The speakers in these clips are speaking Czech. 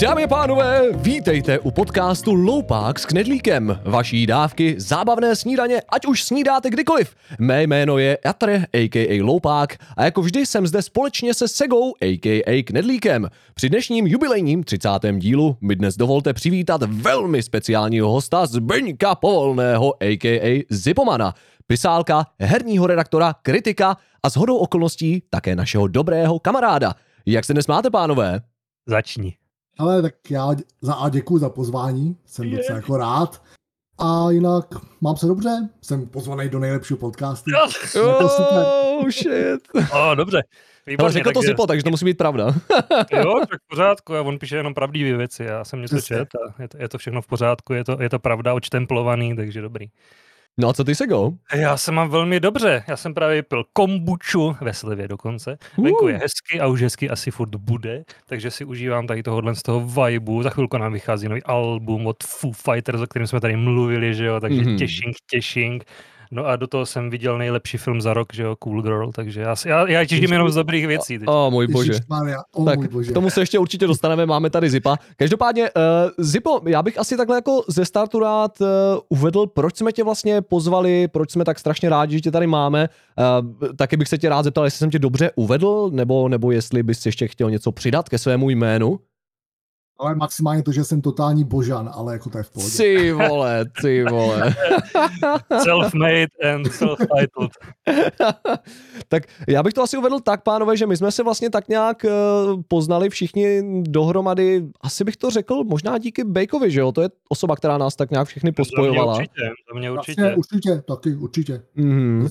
Dámy a pánové, vítejte u podcastu Loupák s Knedlíkem. Vaší dávky zábavné snídaně, ať už snídáte kdykoliv. Mé jméno je Atre, a.k.a. Loupák, a jako vždy jsem zde společně se Segou, a.k.a. Knedlíkem. Při dnešním jubilejním 30. dílu mi dnes dovolte přivítat velmi speciálního hosta Zbeňka Povolného, a.k.a. Zipomana. Pisálka, herního redaktora, kritika a shodou okolností také našeho dobrého kamaráda. Jak se dnes máte, pánové? Začni. Ale tak já za A děkuji za pozvání, jsem Je. docela jako rád. A jinak mám se dobře, jsem pozvaný do nejlepšího podcastu. Je to super. Oh, shit. O, dobře. Ale Výborně, řekl to takže- Zipo, takže to musí být pravda. Jo, tak v pořádku, a on píše jenom pravdivé věci, já jsem něco Přesně. čet a je to, je to všechno v pořádku, je to, je to pravda, očtemplovaný, takže dobrý. No a co ty, Sego? Já se mám velmi dobře, já jsem právě pil kombuču ve slivě dokonce. Venku Uh. je hezky a už hezky asi furt bude, takže si užívám tady tohohle z toho vibu. Za chvilku nám vychází nový album od Foo Fighters, o kterém jsme tady mluvili, že jo, takže Mhm. mm-hmm. těšink, těšink. No a do toho jsem viděl nejlepší film za rok, že jo, Cool Girl, takže já, já, já těžím jenom z dobrých věcí. teď. O, můj bože. O Tak můj bože. k tomu se ještě určitě dostaneme, máme tady Zipa. Každopádně, uh, Zipo, já bych asi takhle jako ze startu rád uh, uvedl, proč jsme tě vlastně pozvali, proč jsme tak strašně rádi, že tě tady máme. Uh, taky bych se tě rád zeptal, jestli jsem tě dobře uvedl, nebo, nebo jestli bys ještě chtěl něco přidat ke svému jménu. Ale maximálně to, že jsem totální božan, ale jako to je v pohodě. Ty vole, ty vole. Self-made and self-titled. tak já bych to asi uvedl tak, pánové, že my jsme se vlastně tak nějak uh, poznali všichni dohromady, asi bych to řekl, možná díky Bejkovi, že jo? To je osoba, která nás tak nějak všechny To mě pospojovala. určitě, to mě určitě. Vlastně, určitě, taky určitě. Mm.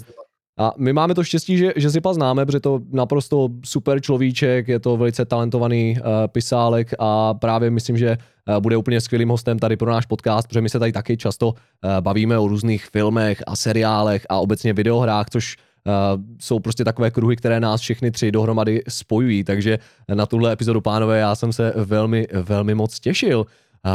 A my máme to štěstí, že, že Zipa známe, protože to naprosto super človíček, je to velice talentovaný uh, pisálek a právě myslím, že uh, bude úplně skvělým hostem tady pro náš podcast, protože my se tady taky často uh, bavíme o různých filmech a seriálech a obecně videohrách, což uh, jsou prostě takové kruhy, které nás všechny tři dohromady spojují, takže na tuhle epizodu, pánové, já jsem se velmi, velmi moc těšil. Uh,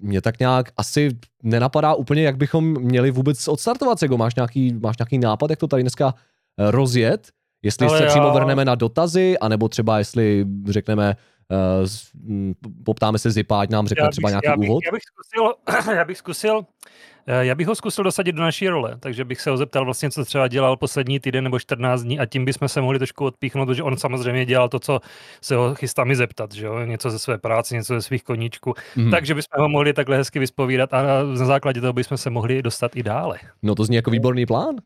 mě tak nějak asi nenapadá úplně, jak bychom měli vůbec odstartovat, Sego. Máš nějaký, máš nějaký nápad, jak to tady dneska eh, rozjet? Jestli Ale se já- přímo vrhneme na dotazy, anebo třeba jestli řekneme, poptáme se Zipa, ať nám řekne Já třeba nějaký já bych, úvod. já bych zkusil, já bych zkusil, eh, já bych ho zkusil dosadit do naší role, takže bych se ho zeptal vlastně, co třeba dělal poslední týden nebo 14 dní a tím bychom se mohli trošku odpíchnout, protože on samozřejmě dělal to, co se ho chystá mi zeptat, že jo? něco ze své práce, něco ze svých koníčků, hmm. takže bychom ho mohli takhle hezky vyspovídat a na základě toho bychom se mohli dostat i dále. No to zní jako výborný plán.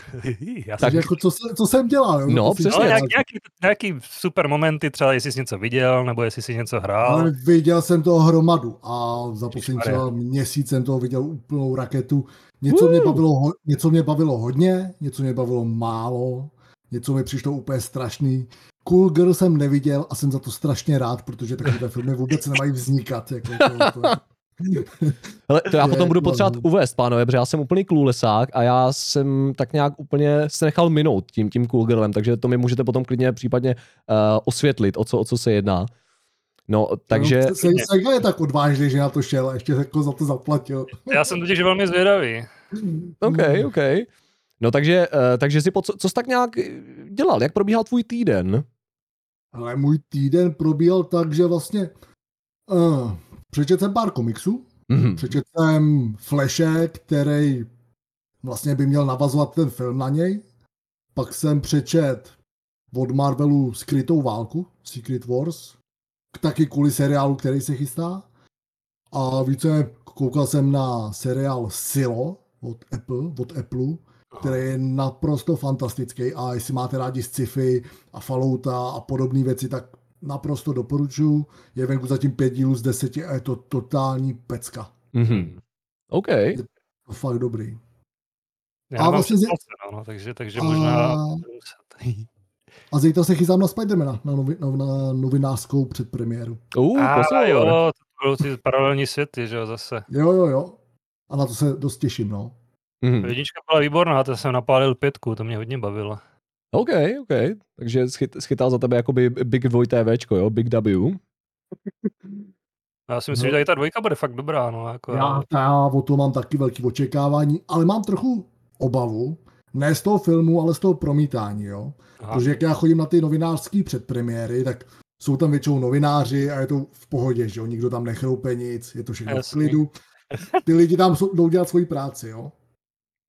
já Tak- Takže jako co, se- co jsem dělal? jo? No, To přesně. No, tak. nějaký, nějaký, nějaký super momenty, třeba jestli jsi něco viděl, nebo jestli jsi něco hrál. Ale viděl jsem toho hromadu a za poslední třeba měsíc jsem toho viděl úplnou raketu. Něco mě, bavilo, něco mě bavilo hodně, něco mě bavilo málo, něco mi přišlo úplně strašný. Cool Girl jsem neviděl a jsem za to strašně rád, protože takové filmy vůbec nemají vznikat. Jako to, to, Hele, to já Je, potom budu no, potřebovat no. uvést, pánové, protože já jsem úplný klůlesák a já jsem tak nějak úplně se nechal minout tím, tím cool girlem, takže to mi můžete potom klidně případně uh, osvětlit, o co, o co se jedná. No, takže... Se- se- Sega je tak odvážný, že na to šel a ještě jako za to zaplatil. Já jsem totiž velmi zvědavý. OK, OK. No takže, uh, takže si po, co, co jsi tak nějak dělal? Jak probíhal tvůj týden? Ale můj týden probíhal tak, že vlastně uh, přečetl jsem pár komiksů, Mhm. přečetl jsem Flashe, který vlastně by měl navazovat ten film na něj. Pak jsem přečet od Marvelu skrytou válku, Secret Wars, taky kvůli seriálu, který se chystá. A více koukal jsem na seriál Silo od Apple, od Apple, který je naprosto fantastický a jestli máte rádi sci-fi a Fallouta a podobné věci, tak naprosto doporučuji. Je venku zatím pět dílů z deseti a je to totální pecka. Mhm. OK. To fakt dobrý. Já A mám vlastně zi- no, takže, takže A- možná... A zítra se chystám na Spidermana, na, novi, na, na novinářskou předpremiéru. Uh, A jo, to budou ty paralelní světy, že jo, zase. Jo, jo, jo. A na to se dost těším, no. Mhm. Jednička byla výborná, to jsem napálil pětku, to mě hodně bavilo. OK, OK. Takže schyt, schytal za tebe jakoby Big 2 TVčko, jo? Big W. Já si myslím, No. že tady ta dvojka bude fakt dobrá, no, jako... Já, já o to mám taky velký očekávání, ale mám trochu obavu, ne z toho filmu, ale z toho promítání, jo. Aha. Protože jak já chodím na ty novinářské předpremiéry, tak jsou tam většinou novináři a je to v pohodě, že jo, nikdo tam nechroupe nic, je to všechno Jasný. v klidu. Ty lidi tam jsou- jdou dělat svoji práci, jo.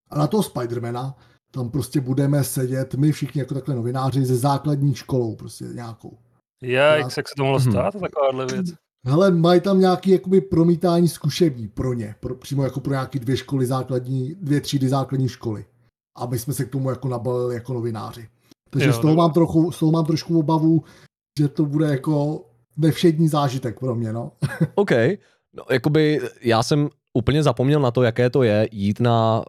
A na toho Spidermana tam prostě budeme sedět my všichni jako takhle novináři ze základní školou, prostě nějakou. Jak, jak se to mohlo Mhm. stát, takováhle věc? Hele, mají tam nějaký jakoby promítání zkušební pro ně, pro, přímo jako pro nějaký dvě školy základní, dvě třídy základní školy. A my jsme se k tomu jako nabalili jako novináři. Takže Jo, z, toho no. mám trochu, z toho mám trošku obavu, že to bude jako nevšední zážitek pro mě, no. OK. No, jakoby já jsem úplně zapomněl na to, jaké to je jít na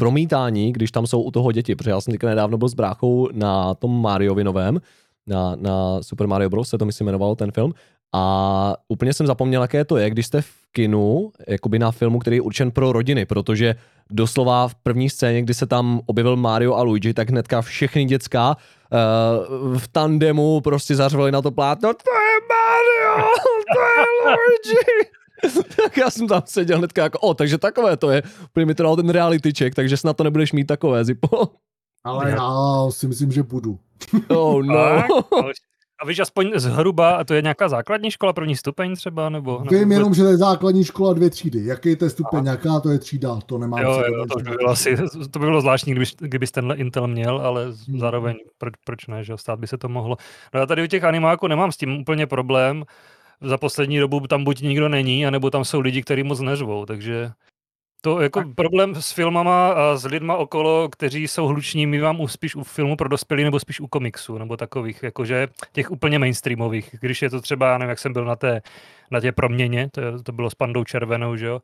promítání, když tam jsou u toho děti, protože já jsem teďka nedávno byl s bráchou na tom Mariovi novém, na, na Super Mario Bros. se to myslím jmenovalo ten film, a úplně jsem zapomněl, jaké to je, když jste v kinu, jakoby na filmu, který je určen pro rodiny, protože doslova v první scéně, kdy se tam objevil Mario a Luigi, tak hnedka všechny děcka uh, v tandemu prostě zařvali na to plátno, to je Mario, to je Luigi. Tak já jsem tam seděl hnedka jako, o, takže takové to je. Úplně mi to dal ten reality check, takže snad to nebudeš mít takové, Zipo. Ale já si myslím, že budu. Oh no. A víš aspoň zhruba, a to je nějaká základní škola, první stupeň třeba, nebo? nebo Vím jenom, že to je základní škola dvě třídy. Jaký je ten stupeň, jaká to je třída, to nemám. Jo, jo, to by bylo asi, to by bylo zvláštní, kdyby, kdybys tenhle Intel měl, ale Hmm. zároveň proč, proč ne, že stát by se to mohlo. No já tady u těch animáků nemám s tím úplně problém. Za poslední dobu tam buď nikdo není, anebo tam jsou lidi, kteří moc neřvou, takže to jako problém s filmama a s lidma okolo, kteří jsou hluční, my mám u- spíš u filmu pro dospělí nebo spíš u komiksu, nebo takových, jakože těch úplně mainstreamových. Když je to třeba, já nevím, jak jsem byl na té, na té proměně, to, je- to bylo s pandou červenou, že jo,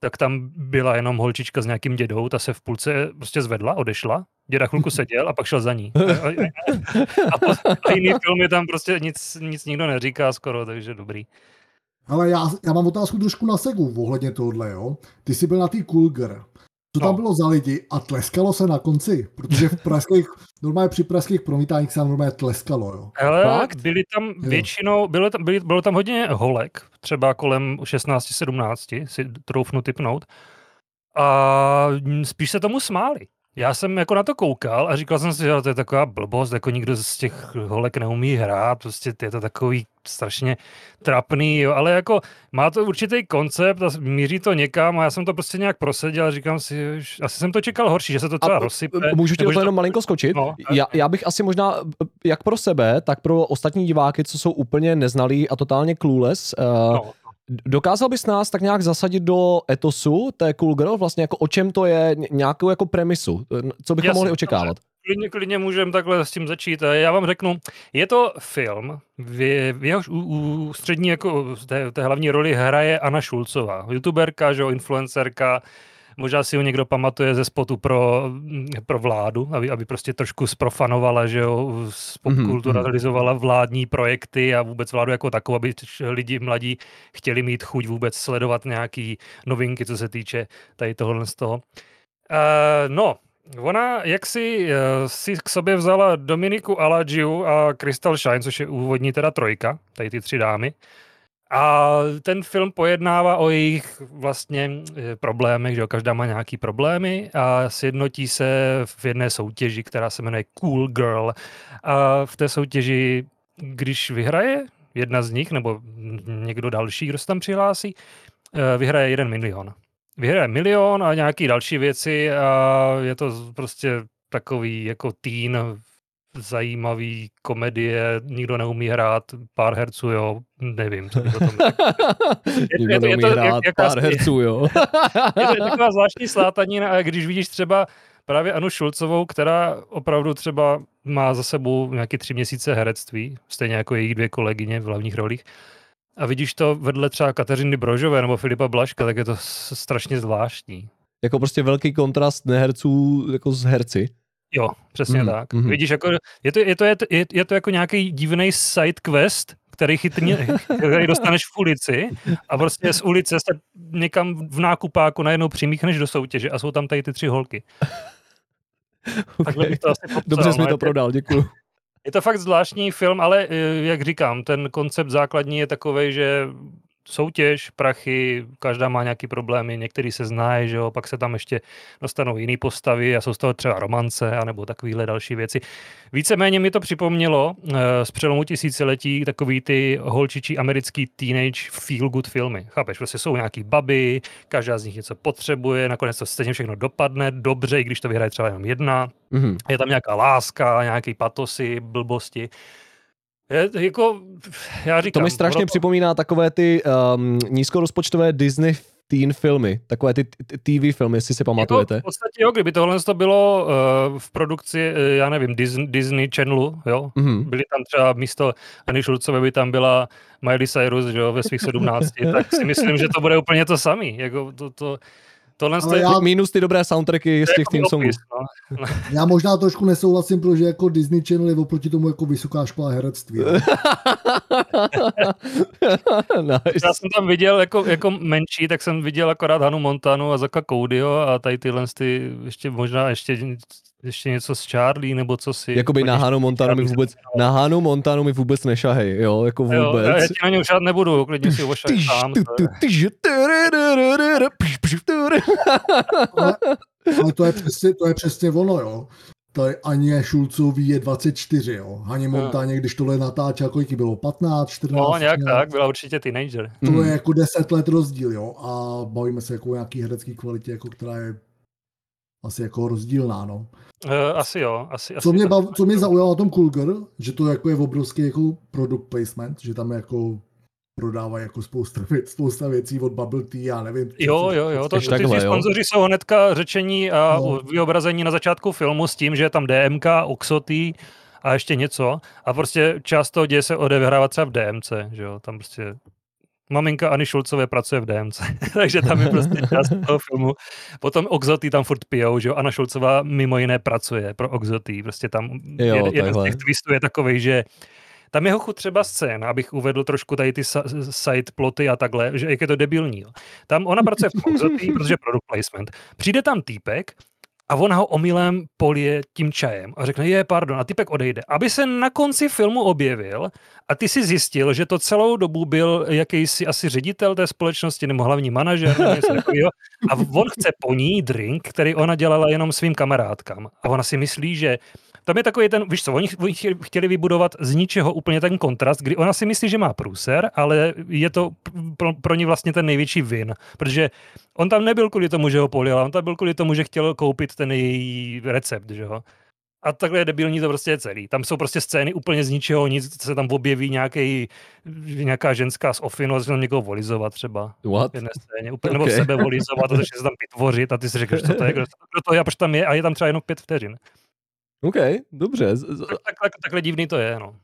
tak tam byla jenom holčička s nějakým dědou, ta se v půlce prostě zvedla, odešla, děda chvilku seděl a pak šel za ní. A, a, a, po, a jiný film je tam prostě nic, nic nikdo neříká skoro, takže dobrý. Ale já, já mám otázku trošku na segu ohledně tohle, jo. Ty jsi byl na té Cool Girl. Co tam No. bylo za lidi a tleskalo se na konci? Protože v pražských, normálně při pražských promítáních se tam normálně tleskalo, jo. Hele, Fakt? byli tam většinou, bylo tam, byli, bylo tam hodně holek, třeba kolem 16-17, si troufnu typnout. A spíš se tomu smáli. Já jsem jako na to koukal a říkal jsem si, že to je taková blbost, jako nikdo z těch holek neumí hrát, prostě je to takový strašně trapný, jo, ale jako má to určitý koncept a míří to někam a já jsem to prostě nějak proseděl a říkám si, že asi jsem to čekal horší, že se to třeba A, rozsype. Můžu ti to- jenom malinko skočit? No, já, já bych asi možná, jak pro sebe, tak pro ostatní diváky, co jsou úplně neznalí a totálně clueless, uh, no, Dokázal bys nás tak nějak zasadit do etosu té Cool Girl, vlastně jako o čem to je, nějakou jako premisu, co bychom Jasně, mohli očekávat? Klidně, klidně můžeme takhle s tím začít. Já vám řeknu, je to film, v, v jehož u, u střední jako té, té hlavní roli hraje Anna Šulcová, youtuberka, že jo, influencerka, možná si ho někdo pamatuje ze spotu pro, pro vládu, aby, aby prostě trošku sprofanovala, že jo, spopkulturalizovala vládní projekty a vůbec vládu jako takovou, aby lidi mladí chtěli mít chuť vůbec sledovat nějaký novinky, co se týče tady tohohle z toho. Uh, no, Ona, jak si, eh, si k sobě vzala Dominiku Aladžiu a Crystal Shine, což je úvodní teda trojka, tady ty tři dámy. A ten film pojednává o jejich vlastně eh, problémech, že jo, každá má nějaký problémy a sjednotí se v jedné soutěži, která se jmenuje Cool Girl. A v té soutěži, když vyhraje jedna z nich, nebo někdo další, kdo se tam přihlásí, eh, vyhraje jeden milion vyhraje milion a nějaký další věci a je to prostě takový jako teen, zajímavý komedie, nikdo neumí hrát, pár herců, jo, nevím, co bych o tom. Nikdo je to- je neumí to- hrát jak- pár jaká- herců, jo. Je to taková zvláštní slátanina a když vidíš třeba právě Anu Šulcovou, která opravdu třeba má za sebou nějaké tři měsíce herectví, stejně jako její dvě kolegyně v hlavních rolích, a vidíš to vedle třeba Kateřiny Brožové nebo Filipa Blaška, tak je to strašně zvláštní. jako prostě velký kontrast neherců jako s herci. Jo, přesně Mhm, tak. mhm. Vidíš, jako, je, to, je, to, je, to, je, to jako nějaký divný side quest, který, chytně, který dostaneš v ulici a prostě z ulice se někam v nákupáku najednou přimíchneš do soutěže a jsou tam tady ty tři holky. Takhle Okay. bych to asi popsal. Dobře jsi mi to prodal, děkuju. Je to fakt zvláštní film, ale eh, jak říkám, ten koncept základní je takový, že soutěž, prachy, každá má nějaký problémy, některý se znají, že jo, pak se tam ještě dostanou jiný postavy a jsou z toho třeba romance, anebo takovéhle další věci. Víceméně mi to připomnělo uh, z přelomu tisíciletí takový ty holčičí americký teenage feel good filmy. Chápeš, prostě jsou nějaký baby, každá z nich něco potřebuje, nakonec to stejně všechno dopadne dobře, i když to vyhraje třeba jenom jedna. Mm-hmm. Je tam nějaká láska, nějaký patosy, blbosti. Je, jako, já říkám, to mi strašně ono... připomíná takové ty um, nízkorozpočtové Disney teen filmy, takové ty TV filmy, jestli si pamatujete. Jako v podstatě jo, kdyby tohle to bylo uh, v produkci, uh, já nevím, Disney, Disney Channelu, jo, mm-hmm. byly tam třeba místo Anny Šulcové by tam byla Miley Cyrus, jo, ve svých sedmnácti, tak si myslím, že to bude úplně to samý, jako to, to Tohle je já... minus ty dobré soundtracky z těch jako team songů. No. já možná trošku nesouhlasím, protože jako Disney Channel je oproti tomu jako vysoká škola herectví. nice. Já jsem tam viděl jako, jako menší, tak jsem viděl akorát Hanu Montanu a Zaka Codyho a tady tyhle ty, ještě možná ještě ještě něco s Charlie, nebo co si... Jakoby na Hanu Montanu mi vůbec, na Hanu Montanu mi vůbec nešahej, jo, jako vůbec. Jo, já, ti na něj už nebudu, klidně si ošahej sám. ale, ale to je přesně, to je přesně ono, jo. To je Aně Šulcový je 24, jo. Haně Montáně, když tohle natáčel, kolik bylo? 15, 14? No, nějak nějak tak, byla určitě teenager. To je jako 10 let rozdíl, jo. A bavíme se jako o nějaký herecký kvalitě, jako která je asi jako rozdílná, no. Uh, asi jo, asi, co, mě bav, co mě zaujalo na tom Coolger, že to jako je obrovský jako product placement, že tam jako prodávají jako spousta, věc, spousta věcí od Bubble Tea, já nevím. Jo, jo, jo, to, ty, takhle, ty sponzoři jsou hnedka řečení a no. vyobrazení na začátku filmu s tím, že je tam DMK, Oxoty a ještě něco a prostě část toho děje se odehrává třeba v DMC, že jo, tam prostě maminka Ani Šulcové pracuje v DMC, takže tam je prostě část toho filmu. Potom Oxoty tam furt pijou, že jo, Anna Šulcová mimo jiné pracuje pro Oxoty, prostě tam jo, jed, jeden z těch twistů je takový, že tam je hochu třeba scén, abych uvedl trošku tady ty side ploty a takhle, že jak je to debilní. Jo. Tam ona pracuje v Oxoty, protože product placement. Přijde tam týpek, a ona ho omylem polije tím čajem a řekne, je, pardon, a typek odejde. Aby se na konci filmu objevil a ty si zjistil, že to celou dobu byl jakýsi asi ředitel té společnosti nebo hlavní manažer nebo něco a on chce po ní drink, který ona dělala jenom svým kamarádkám. A ona si myslí, že tam je takový ten, víš co, oni, oni chtěli vybudovat z ničeho úplně ten kontrast, kdy ona si myslí, že má průser, ale je to pro, pro ní vlastně ten největší vin, protože on tam nebyl kvůli tomu, že ho polila, on tam byl kvůli tomu, že chtěl koupit ten její recept, že jo. A takhle debilní to prostě je celý. Tam jsou prostě scény úplně z ničeho nic, se tam objeví nějaký, nějaká ženská z ofinu a tam někoho volizovat třeba. What? V jedné scéně. Úplně, okay. Nebo sebe volizovat a začne se tam vytvořit a ty si řekneš, co to je, kdo to je a proč tam je a je tam třeba jenom pět vteřin. OK, dobře. Tak, tak, tak, takhle divný to je, no.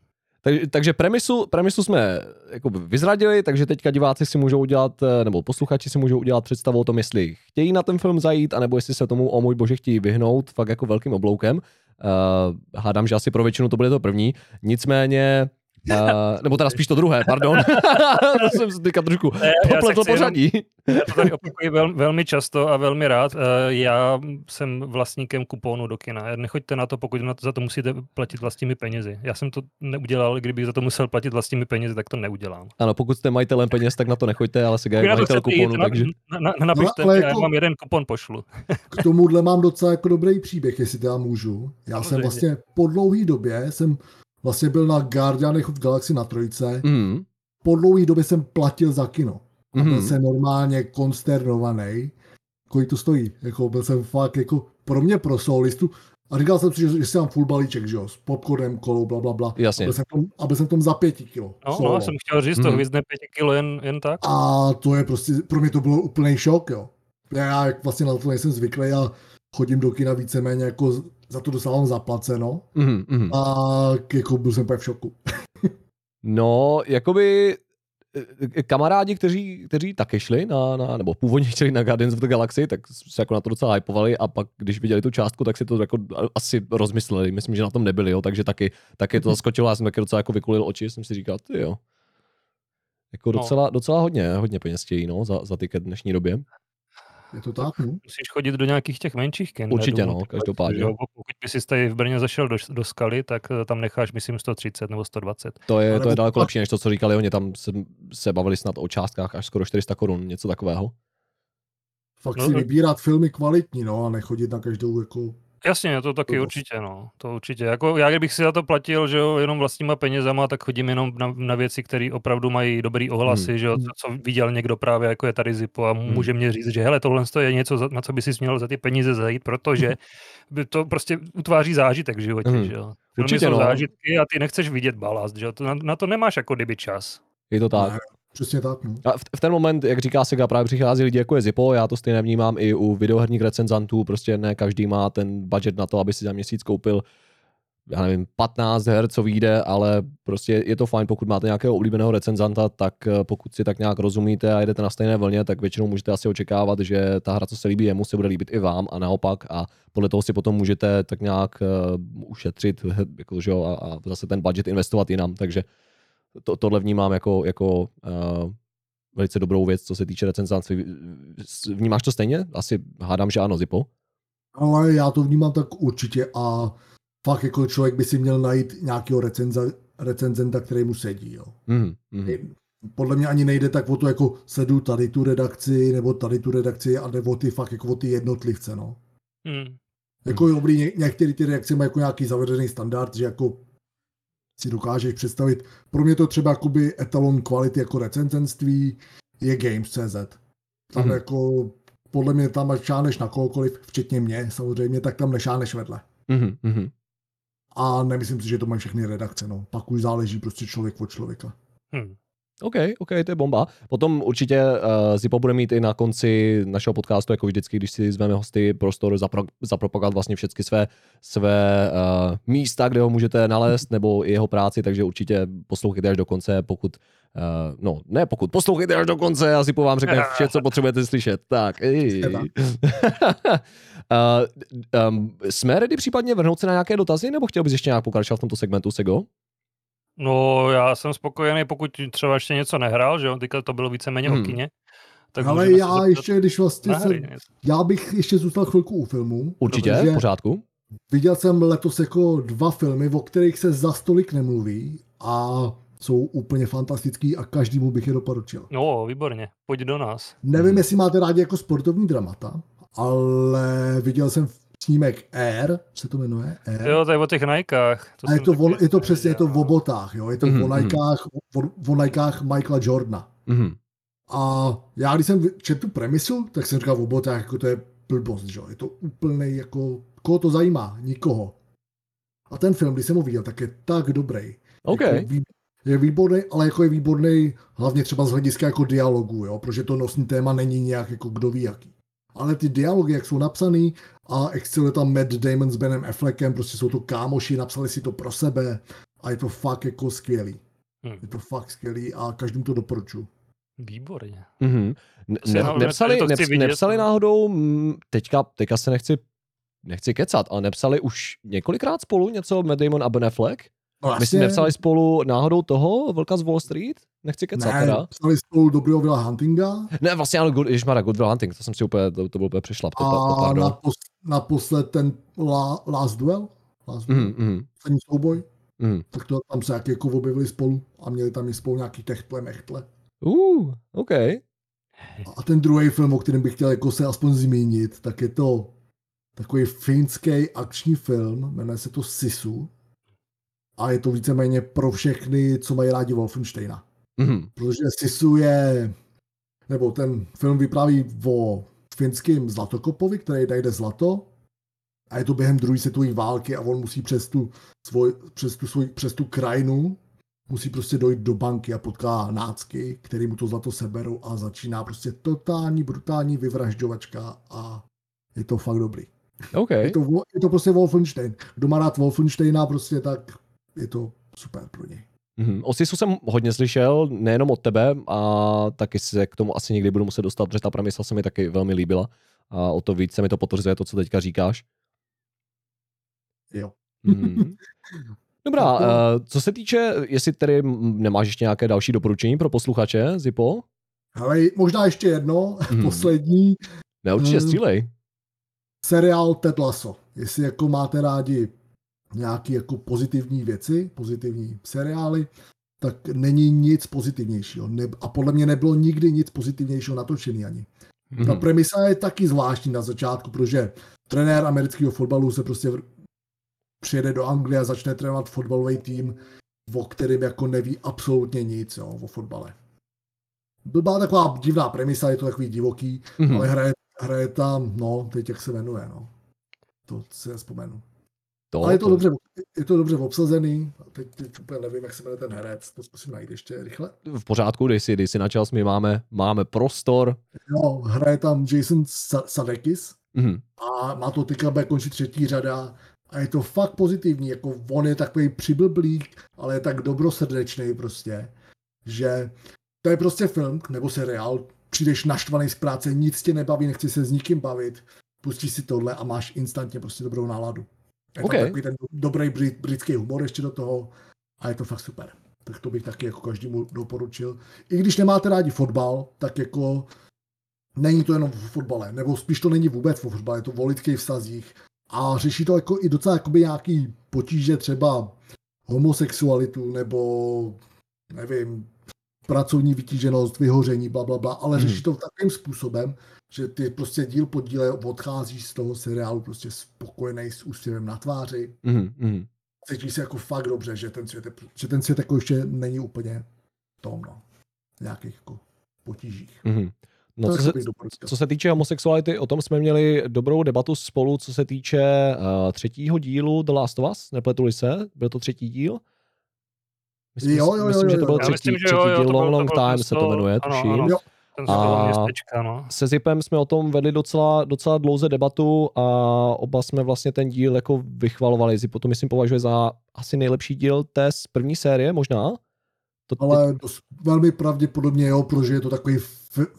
Tak, takže premisu, premisu jsme jako vyzradili, takže teďka diváci si můžou udělat, eh, nebo posluchači si můžou udělat představu o tom, jestli chtějí na ten film zajít, anebo jestli se tomu, o můj bože, chtějí vyhnout, fakt jako velkým obloukem. Uh, hádám, že asi pro většinu to bude to první. Nicméně Uh, nebo teda spíš to druhé, pardon. to jsem se teďka trošku popletl pořadí. já to tady opakuji vel, velmi často a velmi rád. Uh, já jsem vlastníkem kupónu do kina. Nechoďte na to, pokud na to, za to musíte platit vlastními penězi. Já jsem to neudělal, kdybych za to musel platit vlastními penězi, tak to neudělám. Ano, pokud jste majitelem peněz, tak na to nechoďte, ale si je majitel kupónu, na, takže... Na, na, na, napište, no, jako, já mám jeden kupon pošlu. k tomuhle mám docela jako dobrý příběh, jestli teda můžu. Já Samozřejmě. jsem vlastně po dlouhé době jsem vlastně byl na Guardianech of Galaxy na trojce. Mm. Po dlouhé době jsem platil za kino. A byl mm. jsem normálně konsternovaný. Kolik to stojí? Jako byl jsem fakt jako pro mě pro solistu. A říkal jsem si, že, že si mám full balíček, že jo, s popcornem, kolou, bla, bla, bla. Jasně. A byl jsem tom, a byl jsem tom za pěti kilo. No, no, jsem chtěl říct, to mm. hvězdné pěti kilo jen, jen tak. A to je prostě, pro mě to bylo úplný šok, jo. Já vlastně na to nejsem zvyklý a chodím do kina víceméně jako za to dostávám zaplaceno mm, mm. a jako byl jsem v šoku. no, jakoby e, e, kamarádi, kteří, kteří taky šli na, na, nebo původně chtěli na Guardians of the Galaxy, tak se jako na to docela hypovali a pak, když viděli tu částku, tak si to jako asi rozmysleli. Myslím, že na tom nebyli, jo, takže taky, taky to mhm. zaskočilo. Já jsem taky docela jako vykulil oči, jsem si říkal, ty jo. Jako no. docela, docela hodně, hodně peněz chtějí, no, za, za tiket v dnešní době. Je to tak, no? Musíš chodit do nějakých těch menších kin. Určitě, no, každopádně. jo, Pokud by si tady v Brně zašel do, do skaly, tak eh, tam necháš, myslím, 130 nebo 120. To je, to je daleko lepší, než to, co říkali oni. Tam se, se bavili snad o částkách až skoro 400 korun, něco takového. Fakt No, si no. vybírat filmy kvalitní, no, a nechodit na každou jako... Jasně, to taky určitě, no. To určitě. Jako já, kdybych si za to platil, že jo, jenom vlastníma penězama, tak chodím jenom na, na věci, které opravdu mají dobrý ohlasy, Hmm. že jo, co, co, viděl někdo právě, jako je tady Zipo a může mě říct, že hele, tohle je něco, na co by si měl za ty peníze zajít, protože by to prostě utváří zážitek v životě, Hmm. že jo. Filmy Určitě, jsou no. zážitky a ty nechceš vidět balast, že jo. To, na, na, to nemáš jako kdyby čas. Je to tak. Přesně tak, no. A v, v ten moment, jak říká Sega, právě přichází lidi jako je Zippo, já to stejně vnímám i u videoherních recenzantů, prostě ne každý má ten budget na to, aby si za měsíc koupil já nevím, 15 her, co vyjde, ale prostě je to fajn, pokud máte nějakého oblíbeného recenzanta, tak eh, pokud si tak nějak rozumíte a jedete na stejné vlně, tak většinou můžete asi očekávat, že ta hra, co se líbí jemu, se bude líbit i vám a naopak a podle toho si potom můžete tak nějak uh, ušetřit jako, že jo, a, a zase ten budget investovat jinam, takže to, tohle vnímám jako, jako uh, velice dobrou věc, co se týče recenzantství. Vnímáš to stejně? Asi hádám, že ano, Zipo. Ale já to vnímám tak určitě a fakt jako člověk by si měl najít nějakého recenza, recenzenta, který mu sedí, jo. Mm, mm. Podle mě ani nejde tak o to, jako sedu tady tu redakci, nebo tady tu redakci, a nebo ty fakt jako o ty jednotlivce, no. Hmm. Jako je dobrý, ně, některé ty reakce mají jako nějaký zavedený standard, že jako si dokážeš představit. Pro mě to třeba jakoby etalon kvality jako recenzenství je Games.cz. Tam Mhm. jako, podle mě tam šáneš na kohokoliv, včetně mě samozřejmě, tak tam nešáneš vedle. Mm, mm. A nemyslím si, že to mají všechny redakce, no. Pak už záleží prostě člověk od člověka. Hmm. OK, OK, to je bomba. Potom určitě uh, Zipo bude mít i na konci našeho podcastu, jako vždycky, když si zveme hosty, prostor zapro- zapropagovat vlastně všechny své, své uh, místa, kde ho můžete nalézt, nebo i jeho práci, takže určitě poslouchejte až do konce, pokud Uh, no, ne pokud, poslouchejte až do konce a Zipo vám řekne vše, co potřebujete slyšet. Tak, uh, um, jsme ready případně vrhnout se na nějaké dotazy, nebo chtěl bys ještě nějak pokračovat v tomto segmentu, Sego? No, já jsem spokojený, pokud třeba ještě něco nehrál, že jo, teďka to bylo víceméně Hmm. o kině. Tak Ale já zeptat ještě, když vlastně na hry, jsem, něco. já bych ještě zůstal chvilku u filmů. Určitě, v pořádku. Viděl jsem letos jako dva filmy, o kterých se za stolik nemluví a jsou úplně fantastický a každému bych je doporučil. No, výborně, pojď do nás. Nevím, Hmm. jestli máte rádi jako sportovní dramata, ale viděl jsem snímek Air, se to jmenuje Air. Jo, to je o těch Nikách. a je to, on, je to přesně, je to viděl, o botách, jo? je to Mhm, o. Nikách, o, o Nikách Michaela Jordana. Mhm. A já, když jsem četl tu premisu, tak jsem říkal o botách, jako to je blbost, že? jo. je to úplný, jako, koho to zajímá? Nikoho. A ten film, když jsem ho viděl, tak je tak dobrý. OK. Jako, vý- je výborný, ale jako je výborný hlavně třeba z hlediska jako dialogu, jo? protože to nosní téma není nějak jako kdo ví jaký. Ale ty dialogy, jak jsou napsaný a exceluje tam Matt Damon s Benem Affleckem, prostě jsou to kámoši, napsali si to pro sebe a je to fakt jako skvělý. Hmm. Je to fakt skvělý a každému to doporučuji. Výborně. Mhm. Ne, ne, nepsali, to neps, nepsali no. náhodou, mm, teďka, teďka se nechci, nechci kecat, ale nepsali už několikrát spolu něco Matt Damon a Ben Affleck? No, Myslím, nepsali spolu náhodou toho, Vlka z Wall Street? Nechci kecat ne, teda. psali spolu dobrého Vila Huntinga Ne, vlastně ano, Good, ježmara, Good Will Hunting, to jsem si úplně, to, to byl úplně to, to a napos, naposled ten la, Last Duel, Last Duel, Mhm, mhm, poslední souboj, mhm. tak to tam se jak jako objevili spolu a měli tam i spolu nějaký techtle, mechtle. Uh, OK. A ten druhý film, o kterém bych chtěl jako se aspoň zmínit, tak je to takový finský akční film, jmenuje se to Sisu. A je to víceméně pro všechny, co mají rádi Wolfensteina. Mhm, Protože Sisu je, nebo ten film vypráví o finském zlatokopovi, který najde zlato a je to během druhé světové války a on musí přes tu, svoj, přes, tu svoj, přes tu krajinu musí prostě dojít do banky a potká nácky, který mu to zlato seberou a začíná prostě totální, brutální vyvražďovačka a je to fakt dobrý. OK. Je to, je to prostě Wolfenstein. Kdo má rád Wolfensteina, prostě tak je to super pro něj. Mhm. O Sisu jsem hodně slyšel, nejenom od tebe, a taky se k tomu asi někdy budu muset dostat, protože ta premisa se mi taky velmi líbila. A o to víc se mi to potvrzuje to, co teďka říkáš. Jo. Mhm. Dobrá, uh, co se týče, jestli tedy nemáš ještě nějaké další doporučení pro posluchače, Zipo? Ale možná ještě jedno, Mhm. poslední. Ne, určitě Hmm. střílej. seriál Ted Lasso. Jestli jako máte rádi nějaký jako pozitivní věci, pozitivní seriály, tak není nic pozitivnějšího. Ne, a podle mě nebylo nikdy nic pozitivnějšího natočený ani. Ta Mhm. premisa je taky zvláštní na začátku, protože trenér amerického fotbalu se prostě v- přijede do Anglie a začne trénovat fotbalový tým, o kterým jako neví absolutně nic jo, o fotbale. Byla taková divná premisa, je to takový divoký, Mhm. ale hraje, hraje tam, no, teď jak se jmenuje, no. To si nespomenu. To, Ale je to, dobře, je to dobře obsazený, teď, teď úplně nevím, jak se jmenuje ten herec, to zkusím najít ještě rychle. v pořádku, dej si, dej si na čas, my máme, máme prostor. No, hraje tam Jason Sa- Sadekis Mhm. a má to teďka bude končit třetí řada a je to fakt pozitivní, jako on je takový přiblblík, ale je tak dobrosrdečný prostě, že to je prostě film nebo seriál, přijdeš naštvaný z práce, nic tě nebaví, nechci se s nikým bavit, pustíš si tohle a máš instantně prostě dobrou náladu. Je OK. tam takový ten dobrý brit, britský humor ještě do toho a je to fakt super. Tak to bych taky jako každému doporučil. I když nemáte rádi fotbal, tak jako není to jenom o fotbale, nebo spíš to není vůbec o fotbale, je to o lidských vztazích a řeší to jako i docela jakoby nějaký potíže třeba homosexualitu nebo nevím, pracovní vytíženost, vyhoření, bla, bla, bla, ale Mhm. řeší to takovým způsobem, že ty prostě díl po díle odcházíš z toho seriálu prostě spokojený s úsměvem na tváři. Mhm. Mhm. Cítíš se jako fakt dobře, že ten svět, je, že ten svět jako ještě není úplně v tom, no, nějakých jako potížích. Mhm. No, To co se, co se týče homosexuality, o tom jsme měli dobrou debatu spolu, co se týče uh, třetího dílu The Last of Us, nepletuli se, byl to třetí díl? Myslím, Jo, jo, jo, myslím že jo, to byl jo. Třetí, myslím, že třetí jo, jo, díl, to Long Long Time se to jmenuje, ano, tuším. ano. Jo. Ten A- městečka, no. Se Zipem jsme o tom vedli docela, docela dlouze debatu a oba jsme vlastně ten díl jako vychvalovali. Zipo to myslím považuje za asi nejlepší díl té z první série, možná? To teď- Ale dost, velmi pravděpodobně jo, protože je to takový,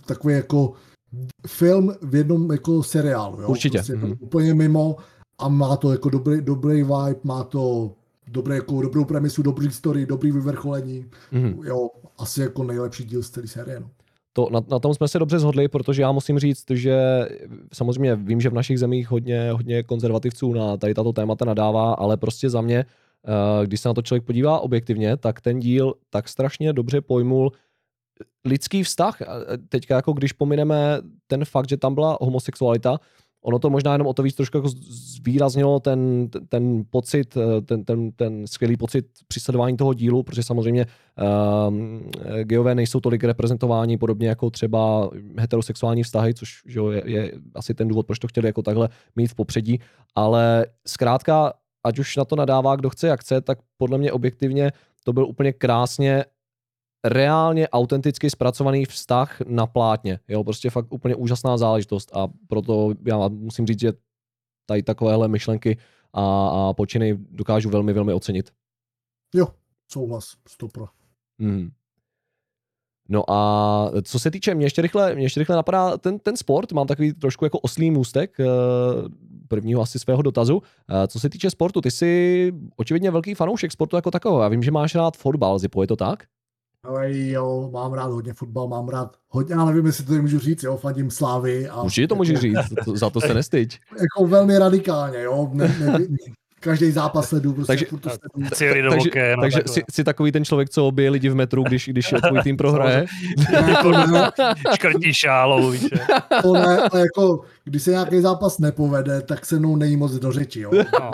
takový jako film v jednom jako seriálu. Jo? Určitě, Prostě mhm. úplně mimo a má to jako dobrý, dobrý vibe, má to dobré, jako, dobrou premisu, dobrý story, dobrý vyvrcholení. Mhm. Jo, asi jako nejlepší díl z celé série. No. To, na, na tom jsme se dobře shodli, protože já musím říct, že samozřejmě vím, že v našich zemích hodně, hodně konzervativců na tady tato témata nadává, ale prostě za mě, eh, když se na to člověk podívá objektivně, tak ten díl tak strašně dobře pojmul lidský vztah. Teďka jako když pomineme ten fakt, že tam byla homosexualita, ono to možná jenom o to víc trošku jako zvýraznilo ten, ten, ten pocit, eh, ten, ten, ten skvělý pocit při sledování toho dílu, protože samozřejmě um, geové nejsou tolik reprezentováni, podobně jako třeba heterosexuální vztahy, což že jo, je, je asi ten důvod, proč to chtěli jako takhle mít v popředí, ale zkrátka, ať už na to nadává kdo chce, jak chce, tak podle mě objektivně to byl úplně krásně reálně autenticky zpracovaný vztah na plátně. Jo, prostě fakt úplně úžasná záležitost a proto já musím říct, že tady takovéhle myšlenky a, a počiny dokážu velmi, velmi ocenit. Jo, souhlas, stopro. Hmm. No a co se týče, mě ještě rychle, mě ještě rychle napadá ten, ten sport, mám takový trošku jako oslý můstek eh, prvního asi svého dotazu. Eh, Co se týče sportu, ty jsi očividně velký fanoušek sportu jako takového. Já vím, že máš rád fotbal, Zipo, je to tak? Ale jo, mám rád hodně fotbal, mám rád hodně, já nevím, jestli to můžu říct, jo, fandím Slávy. A Určitě to můžeš říct, to, za to se nestyď. Jako velmi radikálně, jo, ne, ne, ne, každý zápas sledu, prostě Takže- furt to sleduju. Cíli do takže hokeje, no, Takže takhle. jsi, jsi takový ten člověk, co obije lidi v metru, když, když tvůj tým prohraje. Škrtí šálou, víš. to ne, ale jako, když se nějaký zápas nepovede, tak se mnou není moc do řeči, jo. No.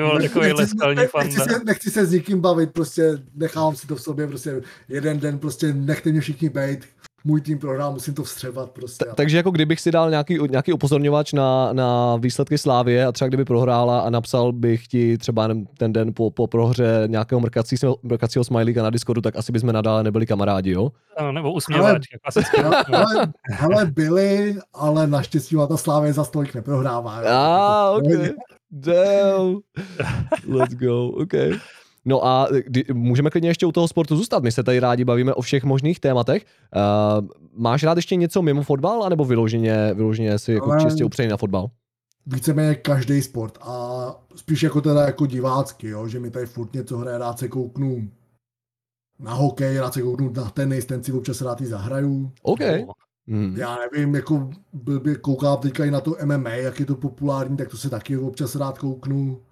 Vole, takový leskalní nechci, fanda. se, nechci se s nikým bavit, prostě nechám si to v sobě, prostě jeden den, prostě nechte mě všichni bejt, můj tým prohrál, musím to vstřebat, prostě. Ta- Takže jako kdybych si dal nějaký, nějaký upozorňovač na, na výsledky Slávie a třeba kdyby prohrála a napsal bych ti třeba ten den po, po prohře nějakého mrkací, mrkacího smajlíka na Discordu, tak asi bychom nadále nebyli kamarádi, jo? Ano, Nebo usměváčka, klasicky. Hele, hele, hele, byli, ale naštěstí ta Slávě za stolik neprohrává. jo. Ah, ok. Damn. Let's go, ok. No a kdy, můžeme klidně ještě u toho sportu zůstat. My se tady rádi bavíme o všech možných tématech. Uh, máš rád ještě něco mimo fotbal, anebo vyloženě, vyloženě si jako Ale- čistě upřejný na fotbal? víceméně každý sport a spíš jako teda jako divácky, jo, že mi tady furt něco hraje, rád se kouknu na hokej, rád se kouknu na tenis, ten si občas rád i zahraju. OK. No. Hmm. Já nevím, jako by koukám teďka i na to MMA, jak je to populární, tak to se taky občas rád kouknu.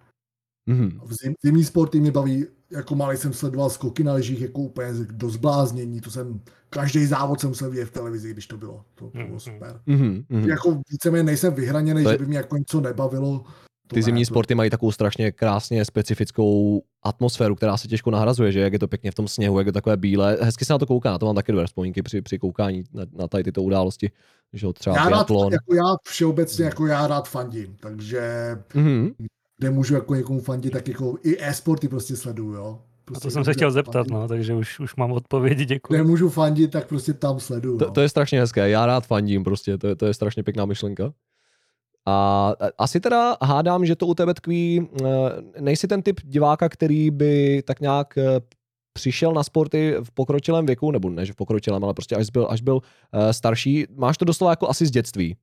Hmm. V zim, zimní sporty mě baví, jako malý jsem sledoval skoky na lyžích jako úplně do zbláznění, to jsem, každý závod jsem se viděl v televizi, když to bylo, to, to bylo Mhm. super. Hmm. Hmm. Jako víceméně nejsem vyhraněný, To je- že by mě jako něco nebavilo. To Ty ne, zimní to- sporty mají takovou strašně krásně specifickou atmosféru, která se těžko nahrazuje, že jak je to pěkně v tom sněhu, jak je to takové bílé. Hezky se na to kouká, na to mám taky dobré vzpomínky při, při koukání na, na tady tyto události. Že třeba Já rád, jako já všeobecně, jako já rád fandím, takže Mhm. Kde můžu jako někomu fandit, tak jako i e-sporty prostě sleduju, jo. A Prostě to jsem se chtěl můžu zeptat, fandit- no, takže už, už mám odpovědi, děkuji. Kde můžu fandit, tak prostě tam sleduju. To, no. to je strašně hezké, já rád fandím prostě, to je, to je strašně pěkná myšlenka. A a asi teda hádám, že to u tebe tkví, eh, nejsi ten typ diváka, který by tak nějak eh, přišel na sporty v pokročilém věku, nebo ne, že v pokročilém, ale prostě až byl, až byl eh, starší. Máš to doslova jako asi z dětství.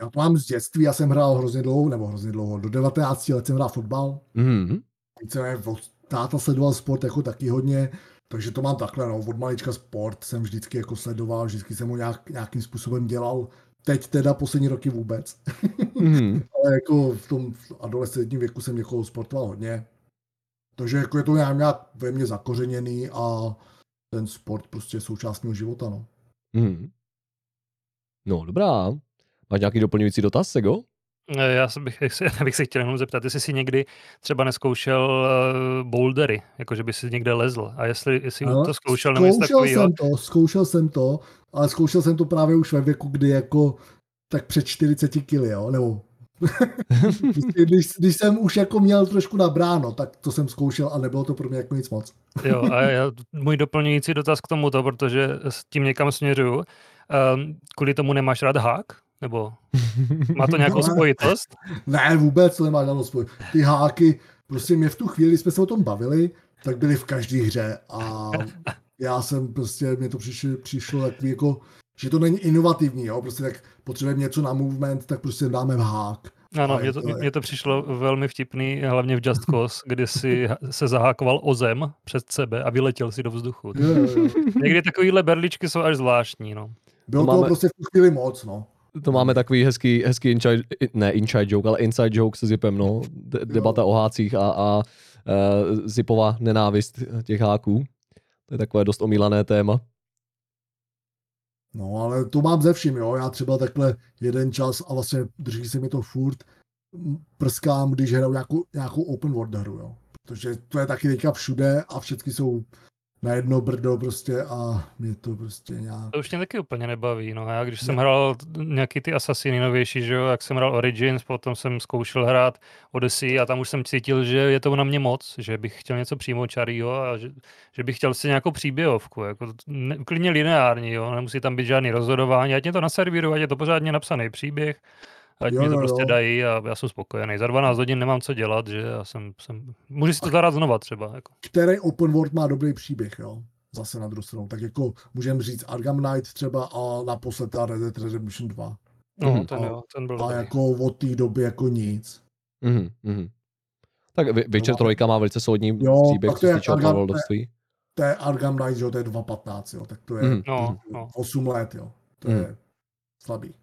Já to mám z dětství, já jsem hrál hrozně dlouho, nebo hrozně dlouho, do 19 let jsem hrál fotbal. Mhm. Víceméně od- táta sledoval sport jako taky hodně, takže to mám takhle, no, od malička sport jsem vždycky jako sledoval, vždycky jsem ho nějak, nějakým způsobem dělal. Teď teda poslední roky vůbec, Mhm. ale jako v tom adolescentním věku jsem jako sportoval hodně. Takže jako je to nějak, nějak ve mně zakořeněný a ten sport prostě je součást mého života, no. Mhm. No, dobrá. Máš nějaký doplňující dotaz, Sego? Eh, Já se bych, se, bych se chtěl jenom zeptat, jestli jsi někdy třeba neskoušel uh, bouldery, jakože by si někde lezl. A jestli, jestli Ano, to zkoušel nebo něco zkoušel takového. jsem to, zkoušel jsem to, ale zkoušel jsem to právě už ve věku, kdy jako tak před 40 kily, jo, nebo když, když, jsem už jako měl trošku nabráno, tak to jsem zkoušel a nebylo to pro mě jako nic moc. Jo, a já, můj doplňující dotaz k tomuto, protože s tím někam směřuju. Um, kvůli tomu nemáš rád hák? Nebo má to nějakou No, spojitost? Ne, vůbec to nemá žádnou spoj. Ty háky, prostě mě v tu chvíli, kdy jsme se o tom bavili, tak byly v každé hře a já jsem prostě, mě to přišlo, přišlo takový jako, že to není inovativní, jo, prostě tak potřebujeme něco na movement, tak prostě dáme v hák. Ano, mně to, to je- mně to přišlo velmi vtipný, hlavně v Just Cause, kdy si se zahákoval o zem před sebe a vyletěl si do vzduchu. Jo, jo, jo. Někdy takovýhle berličky jsou až zvláštní, no. Bylo To to máme- prostě v tu chvíli moc, no. To máme takový hezký, hezký inside, ne inside joke, ale inside joke se Zipem, no. De- debata o hácích a, a uh, Zipova nenávist těch háků. To je takové dost omílané téma. No, ale to mám ze vším, jo. Já třeba takhle jeden čas a vlastně drží se mi to furt, prskám, když hraju nějakou, nějakou open world hru, jo. Protože to je taky teďka všude a všechny jsou na jedno brdo prostě a mě to prostě nějak... To už mě taky úplně nebaví. No. Já když jsem hrál t- nějaký ty Assassiny novější, že jo, jak jsem hrál Origins, potom jsem zkoušel hrát Odyssey a tam už jsem cítil, že je to na mě moc, že bych chtěl něco přímo čarýho a že, že bych chtěl si nějakou příběhovku, jako ne, klidně lineární, jo, nemusí tam být žádný rozhodování, ať mě to naservírují, ať je to pořádně napsaný příběh, ať Jo, mi to jo, prostě jo. dají a já jsem spokojený. Za 12 hodin nemám co dělat, že já jsem, jsem můžu si to zahrát znova třeba. Jako. Který open world má dobrý příběh, jo. Zase na druhou stranu. Tak jako můžeme říct Arkham Knight třeba a naposled ta Red Dead Redemption 2. No, Mhm. ten, jo, ten byl A dobrý. jako od té doby jako nic. Mhm, mhm. Tak Witcher No. 3 má velice soudní Jo, příběh, co to se je týče worldovství. To je Arkham Knight, jo, to je 2.15, jo. Tak to je Mhm, No, mhm. no. 8 let, jo. To Mhm. je slabý.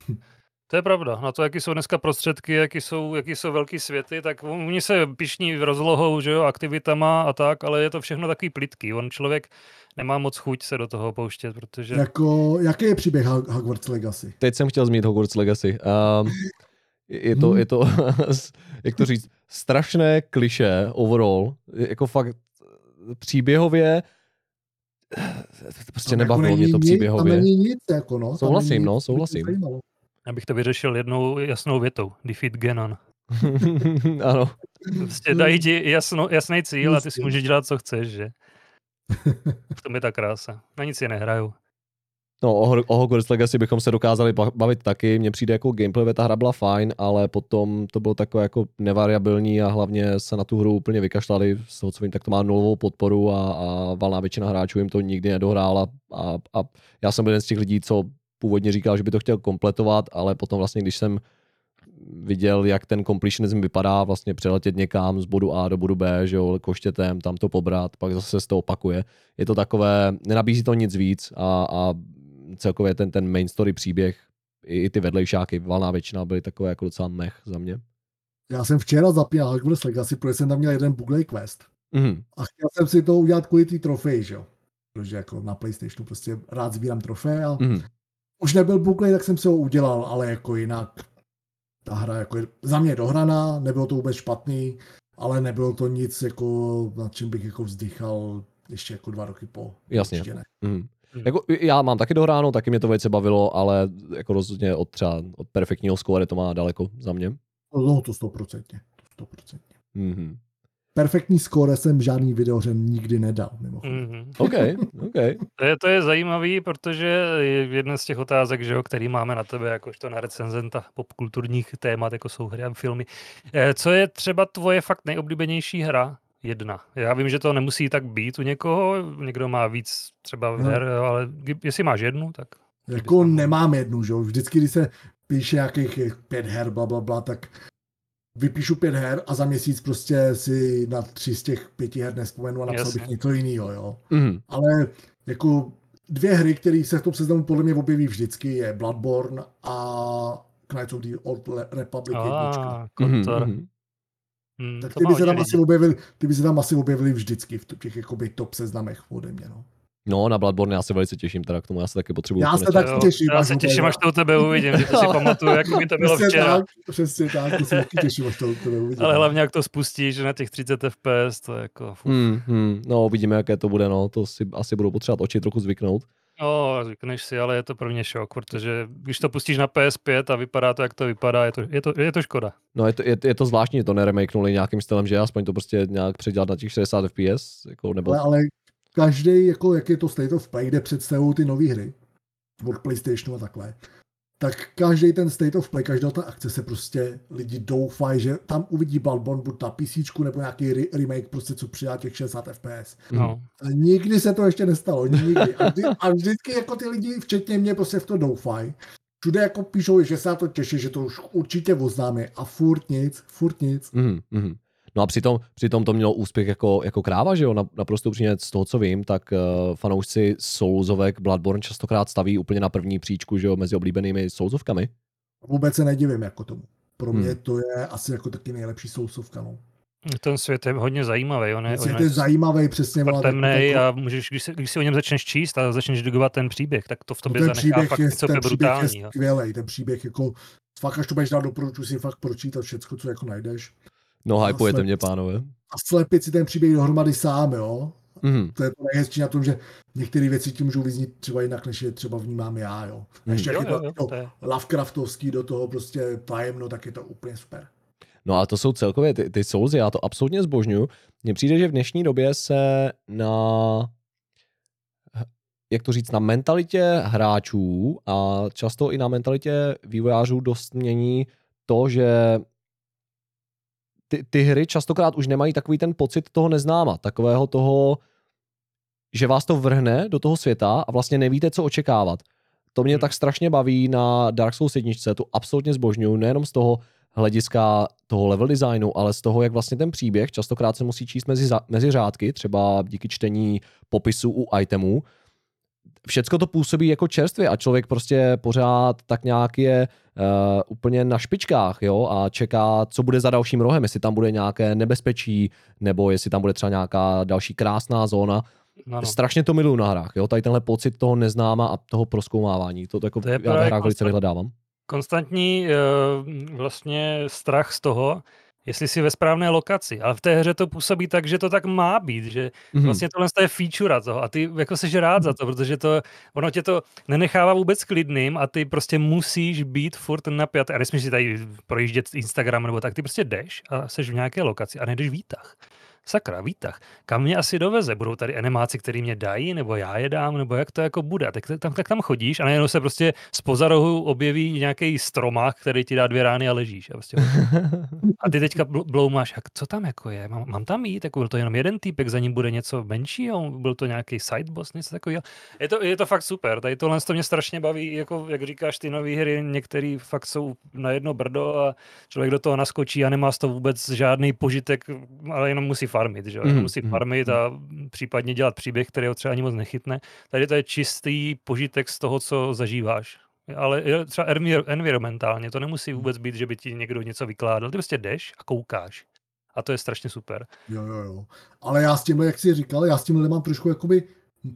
To je pravda. Na to, jaký jsou dneska prostředky, jaký jsou, jaký jsou velký světy, tak oni se pišní rozlohou, že jo, aktivitama a tak, ale je to všechno takový plitký. On člověk nemá moc chuť se do toho pouštět, protože... Jako, jaký je příběh Hog- Hogwarts Legacy? Teď jsem chtěl zmínit Hogwarts Legacy. Um, je to, Hmm. je to, jak to říct, strašné kliše overall. Jako fakt příběhově prostě Tam nebavilo jako mě to příběhově. Tam není nic, jako no. Souhlasím, no, souhlasím. Zajímalo. Abych to vyřešil jednou jasnou větou. Defeat Genon. ano. Prostě dají ti jasno, jasný cíl a ty si můžeš dělat, co chceš, že? V tom je ta krása. Na nic je nehraju. No, o, o Hogwarts Legacy bychom se dokázali ba- bavit taky. Mně přijde jako gameplay ta hra byla fajn, ale potom to bylo takové jako nevariabilní a hlavně se na tu hru úplně vykašlali. Z toho, co vím, tak to má nulovou podporu a, a valná většina hráčů jim to nikdy nedohrála. A, a já jsem byl jeden z těch lidí, co původně říkal, že by to chtěl kompletovat, ale potom vlastně, když jsem viděl, jak ten completionism vypadá, vlastně přeletět někam z bodu A do bodu B, že jo, koštětem, tam to pobrat, pak zase se to opakuje. Je to takové, nenabízí to nic víc a, a celkově ten, ten main story příběh, i, i ty vedlejšáky, valná většina byly takové jako docela mech za mě. Já jsem včera zapínal Hogwarts Legacy, protože jsem tam měl jeden Google Quest. Mm. A chtěl jsem si to udělat kvůli té trofeji, že jo. Protože jako na PlayStationu prostě rád sbírám trofeje a Mm. Už nebyl Buklej, tak jsem si ho udělal, ale jako jinak ta hra jako je za mě dohraná, nebylo to vůbec špatný, ale nebylo to nic, jako, nad čím bych jako vzdychal ještě jako dva roky po. Jasně. Určitě ne. Mm. Hmm. Jako, já mám taky dohráno, taky mě to velice bavilo, ale jako rozhodně od třeba od perfektního score to má daleko za mě. No to stoprocentně. To stoprocentně. Mm-hmm. Perfektní skóre jsem žádný videohře nikdy nedal. Mhm. OK, OK. To je, to je zajímavý, protože je jedna z těch otázek, že jo, který máme na tebe jakožto na recenzenta popkulturních témat, jako jsou hry a filmy. Eh, Co je třeba tvoje fakt nejoblíbenější hra? Jedna. Já vím, že to nemusí tak být u někoho, někdo má víc třeba No. her, ale jestli máš jednu, tak Jako nemám jednu, že jo. Vždycky, když se píše nějakých pět her, bla, bla, bla, tak vypíšu pět her a za měsíc prostě si na tři z těch pěti her nespomenu a napsal Jasně. bych něco jiného, jo. Mm. Ale jako dvě hry, které se v tom seznamu podle mě objeví vždycky, je Bloodborne a Knights of the Old Republic jednička. a Mm-hmm. Hmm, Tak to ty by, se tam asi objevili, ty by se tam asi objevili vždycky v těch jakoby top seznamech ode mě, no. No, na Bloodborne já se velice těším teda k tomu, já se taky potřebuji Já se konečně- tak Jo, těším, Já až se to těším, až to u tebe uvidím, že to si pamatuju, jak by to bylo Přesně včera. tak, přesně tak, to se taky těším, až to, to uvidím. Ale hlavně, jak to spustíš na těch 30 FPS, to je jako... Fuf. Hmm, hmm, no, uvidíme, jaké to bude, no, to si asi budou potřebovat oči trochu zvyknout. No, zvykneš si, ale je to pro mě šok, protože když to pustíš na PS5 a vypadá to, jak to vypadá, je to, je to, je to škoda. No, je to, je, je to zvláštní, že to neremakenuli nějakým stylem, že aspoň to prostě nějak předělat na těch 60 FPS, jako, nebo... Ale, ale každý, jako jak je to State of Play, kde představují ty nové hry od PlayStationu a takhle, tak každý ten State of Play, každá ta akce se prostě lidi doufají, že tam uvidí Bloodborne buď na PC nebo nějaký re- remake, prostě co přidá těch 60 FPS. No. A nikdy se to ještě nestalo, nikdy. A, vždy, a vždycky jako ty lidi, včetně mě, prostě v to doufají. Všude jako píšou, že se na to těší, že to už určitě oznámí a furt nic, furt nic. Mm, mm. No a přitom, přitom to mělo úspěch jako, jako kráva, že jo, Na- naprosto upřímně z toho, co vím, tak uh, fanoušci Soulsovek Bloodborne častokrát staví úplně na první příčku, že jo, mezi oblíbenými Soulsovkami. Vůbec se nedivím jako tomu. Pro mě Hmm. to je asi jako taky nejlepší sousovka. No. Ten svět je hodně zajímavý, on je, Je, on je zajímavý, přesně. jako- a můžeš, když, si, když si o něm začneš číst a začneš digovat ten příběh, tak to v tobě ten zanechá fakt je, něco ten je brutální. jo. skvělý. Ten příběh jako, fakt až to budeš dát doporučuji si fakt pročítat všechno, co jako najdeš. No, A hypujete mě, pánové. A slepit si ten příběh dohromady sám, jo. Mm. To je to nejhezčí na tom, že některé věci ti můžou vyznít třeba jinak, než je třeba vnímám já, jo. A Hmm. ještě Jo, jak jo, je jo, to, to je. to Lovecraftovský do toho prostě tajemno, tak je to úplně super. No a to jsou celkově ty, ty Soulsy, já to absolutně zbožňuju. Mně přijde, že v dnešní době se na jak to říct, na mentalitě hráčů a často i na mentalitě vývojářů dost mění to, že ty, ty hry častokrát už nemají takový ten pocit toho neznáma, takového toho, že vás to vrhne do toho světa a vlastně nevíte, co očekávat. To mě Hmm. tak strašně baví na Dark Souls 1, tu absolutně zbožňuju, nejenom z toho hlediska toho level designu, ale z toho, jak vlastně ten příběh častokrát se musí číst mezi, za- mezi řádky, třeba díky čtení popisu u itemů. Všecko to působí jako čerstvě a člověk prostě pořád tak nějak je uh, úplně na špičkách jo, a čeká, co bude za dalším rohem, jestli tam bude nějaké nebezpečí, nebo jestli tam bude třeba nějaká další krásná zóna. No, No. no. Strašně to miluju na hrách, jo, tady tenhle pocit toho neznáma a toho proskoumávání, to, to jako To je já právě hrách velice vyhledávám. konstantní eh, vlastně strach z toho, jestli jsi ve správné lokaci. Ale v té hře to působí tak, že to tak má být, že Mhm. vlastně tohle je feature toho a ty jako seš rád za to, protože to, ono tě to nenechává vůbec klidným a ty prostě musíš být furt napjatý. A nesmíš si tady projíždět Instagram nebo tak, ty prostě jdeš a seš v nějaké lokaci a nejdeš výtah. Sakra, výtah. Kam mě asi doveze? Budou tady animáci, který mě dají, nebo já je dám, nebo jak to jako bude? Tak tam, tak tam chodíš a najednou se prostě z rohu objeví nějaký stromák, který ti dá dvě rány a ležíš. A, prostě, a ty teďka bl- bloumáš, jak co tam jako je? Mám, mám tam jít? Jako byl to jenom jeden týpek, za ním bude něco menšího? Byl to nějaký sideboss, něco takového? Je to, je to fakt super. Tady tohle to mě strašně baví, jako jak říkáš, ty nové hry, některé fakt jsou na jedno brdo a člověk do toho naskočí a nemá z toho vůbec žádný požitek, ale jenom musí farmit, že jo? Jenom musí mhm, farmit a případně dělat příběh, který ho třeba ani moc nechytne. Tady to je čistý požitek z toho, co zažíváš. Ale třeba envir- environmentálně, to nemusí vůbec být, že by ti někdo něco vykládal. Ty prostě jdeš a koukáš. A to je strašně super. Jo, jo, jo. Ale já s tímhle, jak jsi říkal, já s tímhle mám trošku jakoby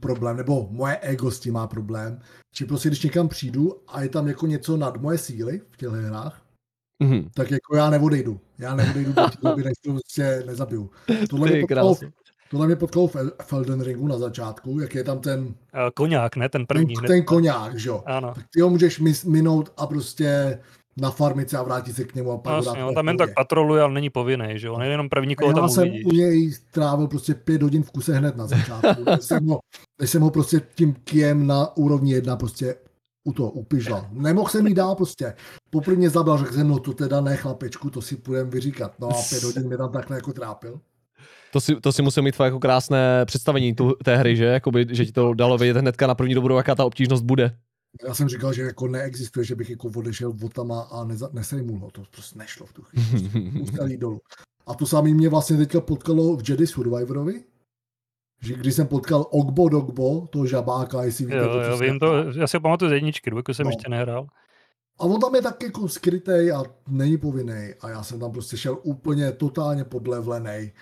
problém, nebo moje ego s tím má problém. Či prostě, když někam přijdu a je tam jako něco nad moje síly v těch hrách, Mhm. tak jako já neodejdu. Já neodejdu do té doby, než to prostě nezabiju. Tohle mě, Ty potkalo, krásu. tohle mě potkalo v El- v Elden Ringu na začátku, jak je tam ten, A Koňák, ne? Ten ten, první. hned. ten koňák, že jo. Ano. Tak ty ho můžeš mis, minout a prostě na farmice a vrátit se k němu a pak No, jasně, on tam jen tak patroluje, ale není povinný, že jo? On je jenom první, koho já tam jsem uvidíš. u něj strávil prostě pět hodin v kuse hned na začátku. než, jsem ho, než jsem ho prostě tím kiem na úrovni jedna prostě u toho upižlal. Nemohl jsem jí dál prostě. Poprvé zabral, řekl jsem, no to teda ne chlapečku, to si půjdem vyříkat. No a pět hodin mě tam takhle jako trápil. To si, to si musel mít fakt jako krásné představení tu, té hry, že? Jakoby, že ti to dalo vědět hnedka na první dobrou, jaká ta obtížnost bude. Já jsem říkal, že jako neexistuje, že bych jako odešel votama a neza, nesejmul ho. To prostě nešlo v tu chvíli. Prostě dolů. A to samé mě vlastně teďka potkalo v Jedi Survivorovi, že když jsem potkal Ogbo Dogbo, toho žabáka, jestli víte, Jo, to, jo, vím to, já si ho pamatuju z jedničky, dvojku jsem No. ještě nehrál. A on tam je tak jako skrytej a není povinný. A já jsem tam prostě šel úplně totálně podlevlený.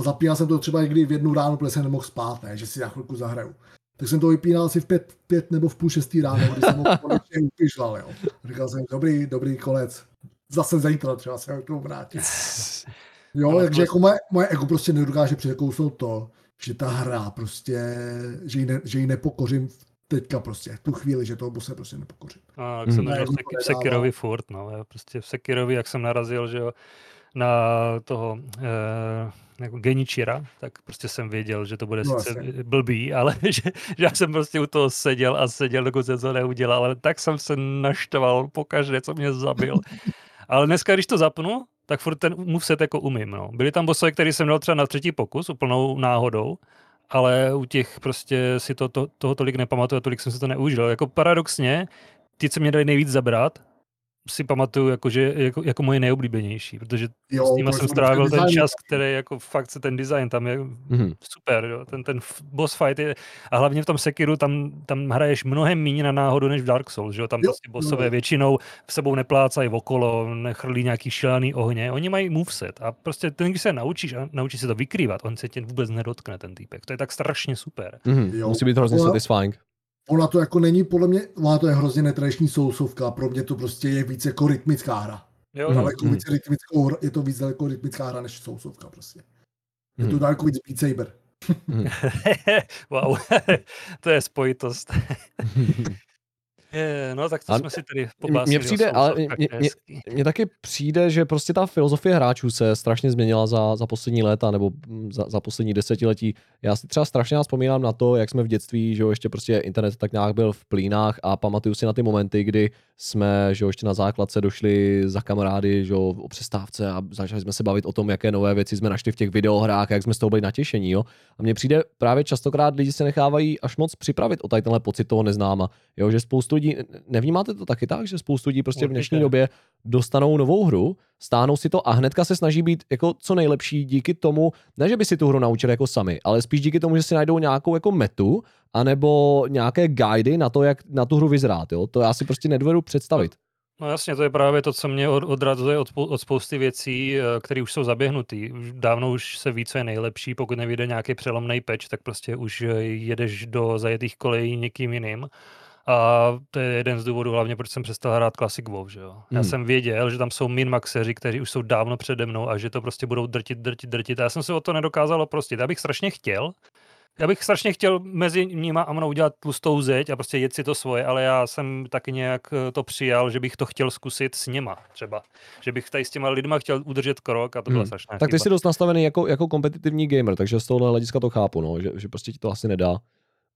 A zapínal jsem to třeba i kdy v jednu ráno, protože jsem nemohl spát, ne, že si na chvilku zahraju. Tak jsem to vypínal asi v pět, pět nebo v půl šestý ráno, když jsem ho konečně upižlal, jo. Říkal jsem, dobrý, dobrý konec. Zase zítra třeba se k tomu vrátit. Jo, Ale takže jako moje, moje ego prostě nedokáže překousnout to, že ta hra prostě, že ji, ne, že ji nepokořím teďka prostě, v tu chvíli, že toho se prostě nepokořím. A jak jsem narazil Ne, v Sek- v. Sekirovi furt, no. Já prostě v Sekirovi, jak jsem narazil, že jo, na toho eh, jako Genichira, tak prostě jsem věděl, že to bude No, sice jasně. blbý, ale že, že já jsem prostě u toho seděl a seděl, dokud jsem to neudělal, ale tak jsem se naštval po každé, co mě zabil. ale dneska, když to zapnu, tak furt ten moveset jako umím, no. Byly tam bossové, který jsem dal třeba na třetí pokus, úplnou náhodou, ale u těch prostě si to, to, toho tolik nepamatuju, tolik jsem si to neužil. Jako paradoxně, ty, co mě dali nejvíc zabrat, si pamatuju jako, že, jako, jako moje nejoblíbenější, protože Jo, s nima to jsem strávil ten designy. čas, který jako fakt se ten design tam je Mhm. super, jo. Ten, ten boss fight je, a hlavně v tom Sekiru tam, tam hraješ mnohem méně na náhodu než v Dark Souls, že jo. Tam Jo, prostě bossové jo. většinou v sebou neplácají okolo, nechrlí nějaký šílený ohně, oni mají moveset a prostě ten, když se naučíš a naučíš se to vykrývat, on se tě vůbec nedotkne ten týpek. To je tak strašně super. Mhm. Jo. Musí být hrozně satisfying. Ona to jako není, podle mě, ona to je hrozně netradiční sousovka, pro mě to prostě je víc jako rytmická hra. Jo, no. Daleko víc rytmickou, hra- je to víc daleko rytmická hra než sousovka prostě. Je to Mhm. daleko víc Beat Saber. wow, to je spojitost. Je, no tak to A jsme si tady Mně pobásili o přijde, ale mně taky přijde, že prostě ta filozofie hráčů se strašně změnila za, za poslední léta nebo mm, za, za poslední desetiletí. Já si třeba strašně vzpomínám na to, jak jsme v dětství, že jo, ještě prostě internet tak nějak byl v plínách a pamatuju si na ty momenty, kdy jsme, že jo, ještě na základce došli za kamarády, že jo, o přestávce a začali jsme se bavit o tom, jaké nové věci jsme našli v těch videohrách a jak jsme z toho byli natěšení, jo. A mně přijde právě častokrát lidi se nechávají až moc připravit o tady tenhle pocit toho neznáma. Jo, že spoustu lidí, nevnímáte to taky tak, že spoustu lidí prostě v dnešní Určitě. době dostanou novou hru, stáhnou si to a hnedka se snaží být jako co nejlepší díky tomu, ne že by si tu hru naučili jako sami, ale spíš díky tomu, že si najdou nějakou jako metu, anebo nějaké guidy na to, jak na tu hru vyzrát, jo. To já si prostě nedovedu představit. No jasně, to je právě to, co mě od, odrazuje od, od spousty věcí, eh, které už jsou zaběhnutý. Už Dávno už se ví, co je nejlepší, pokud nevyjde nějaký přelomný patch, tak prostě už eh, jedeš do zajetých kolejí někým jiným. A to je jeden z důvodů hlavně, proč jsem přestal hrát Classic WoW, že jo. Já Hmm. jsem věděl, že tam jsou minmaxeři, kteří už jsou dávno přede mnou a že to prostě budou drtit, drtit, drtit. A já jsem se o to nedokázal oprostit. Já bych strašně chtěl, já bych strašně chtěl mezi nima a mnou udělat tlustou zeď a prostě jet si to svoje, ale já jsem taky nějak eh, to přijal, že bych to chtěl zkusit s něma třeba. Že bych tady s těma lidma chtěl udržet krok a to byla Hmm. strašná Tak ty chyba. jsi dost nastavený jako, jako kompetitivní gamer, takže z tohohle hlediska to chápu, no, že, že prostě ti to asi nedá.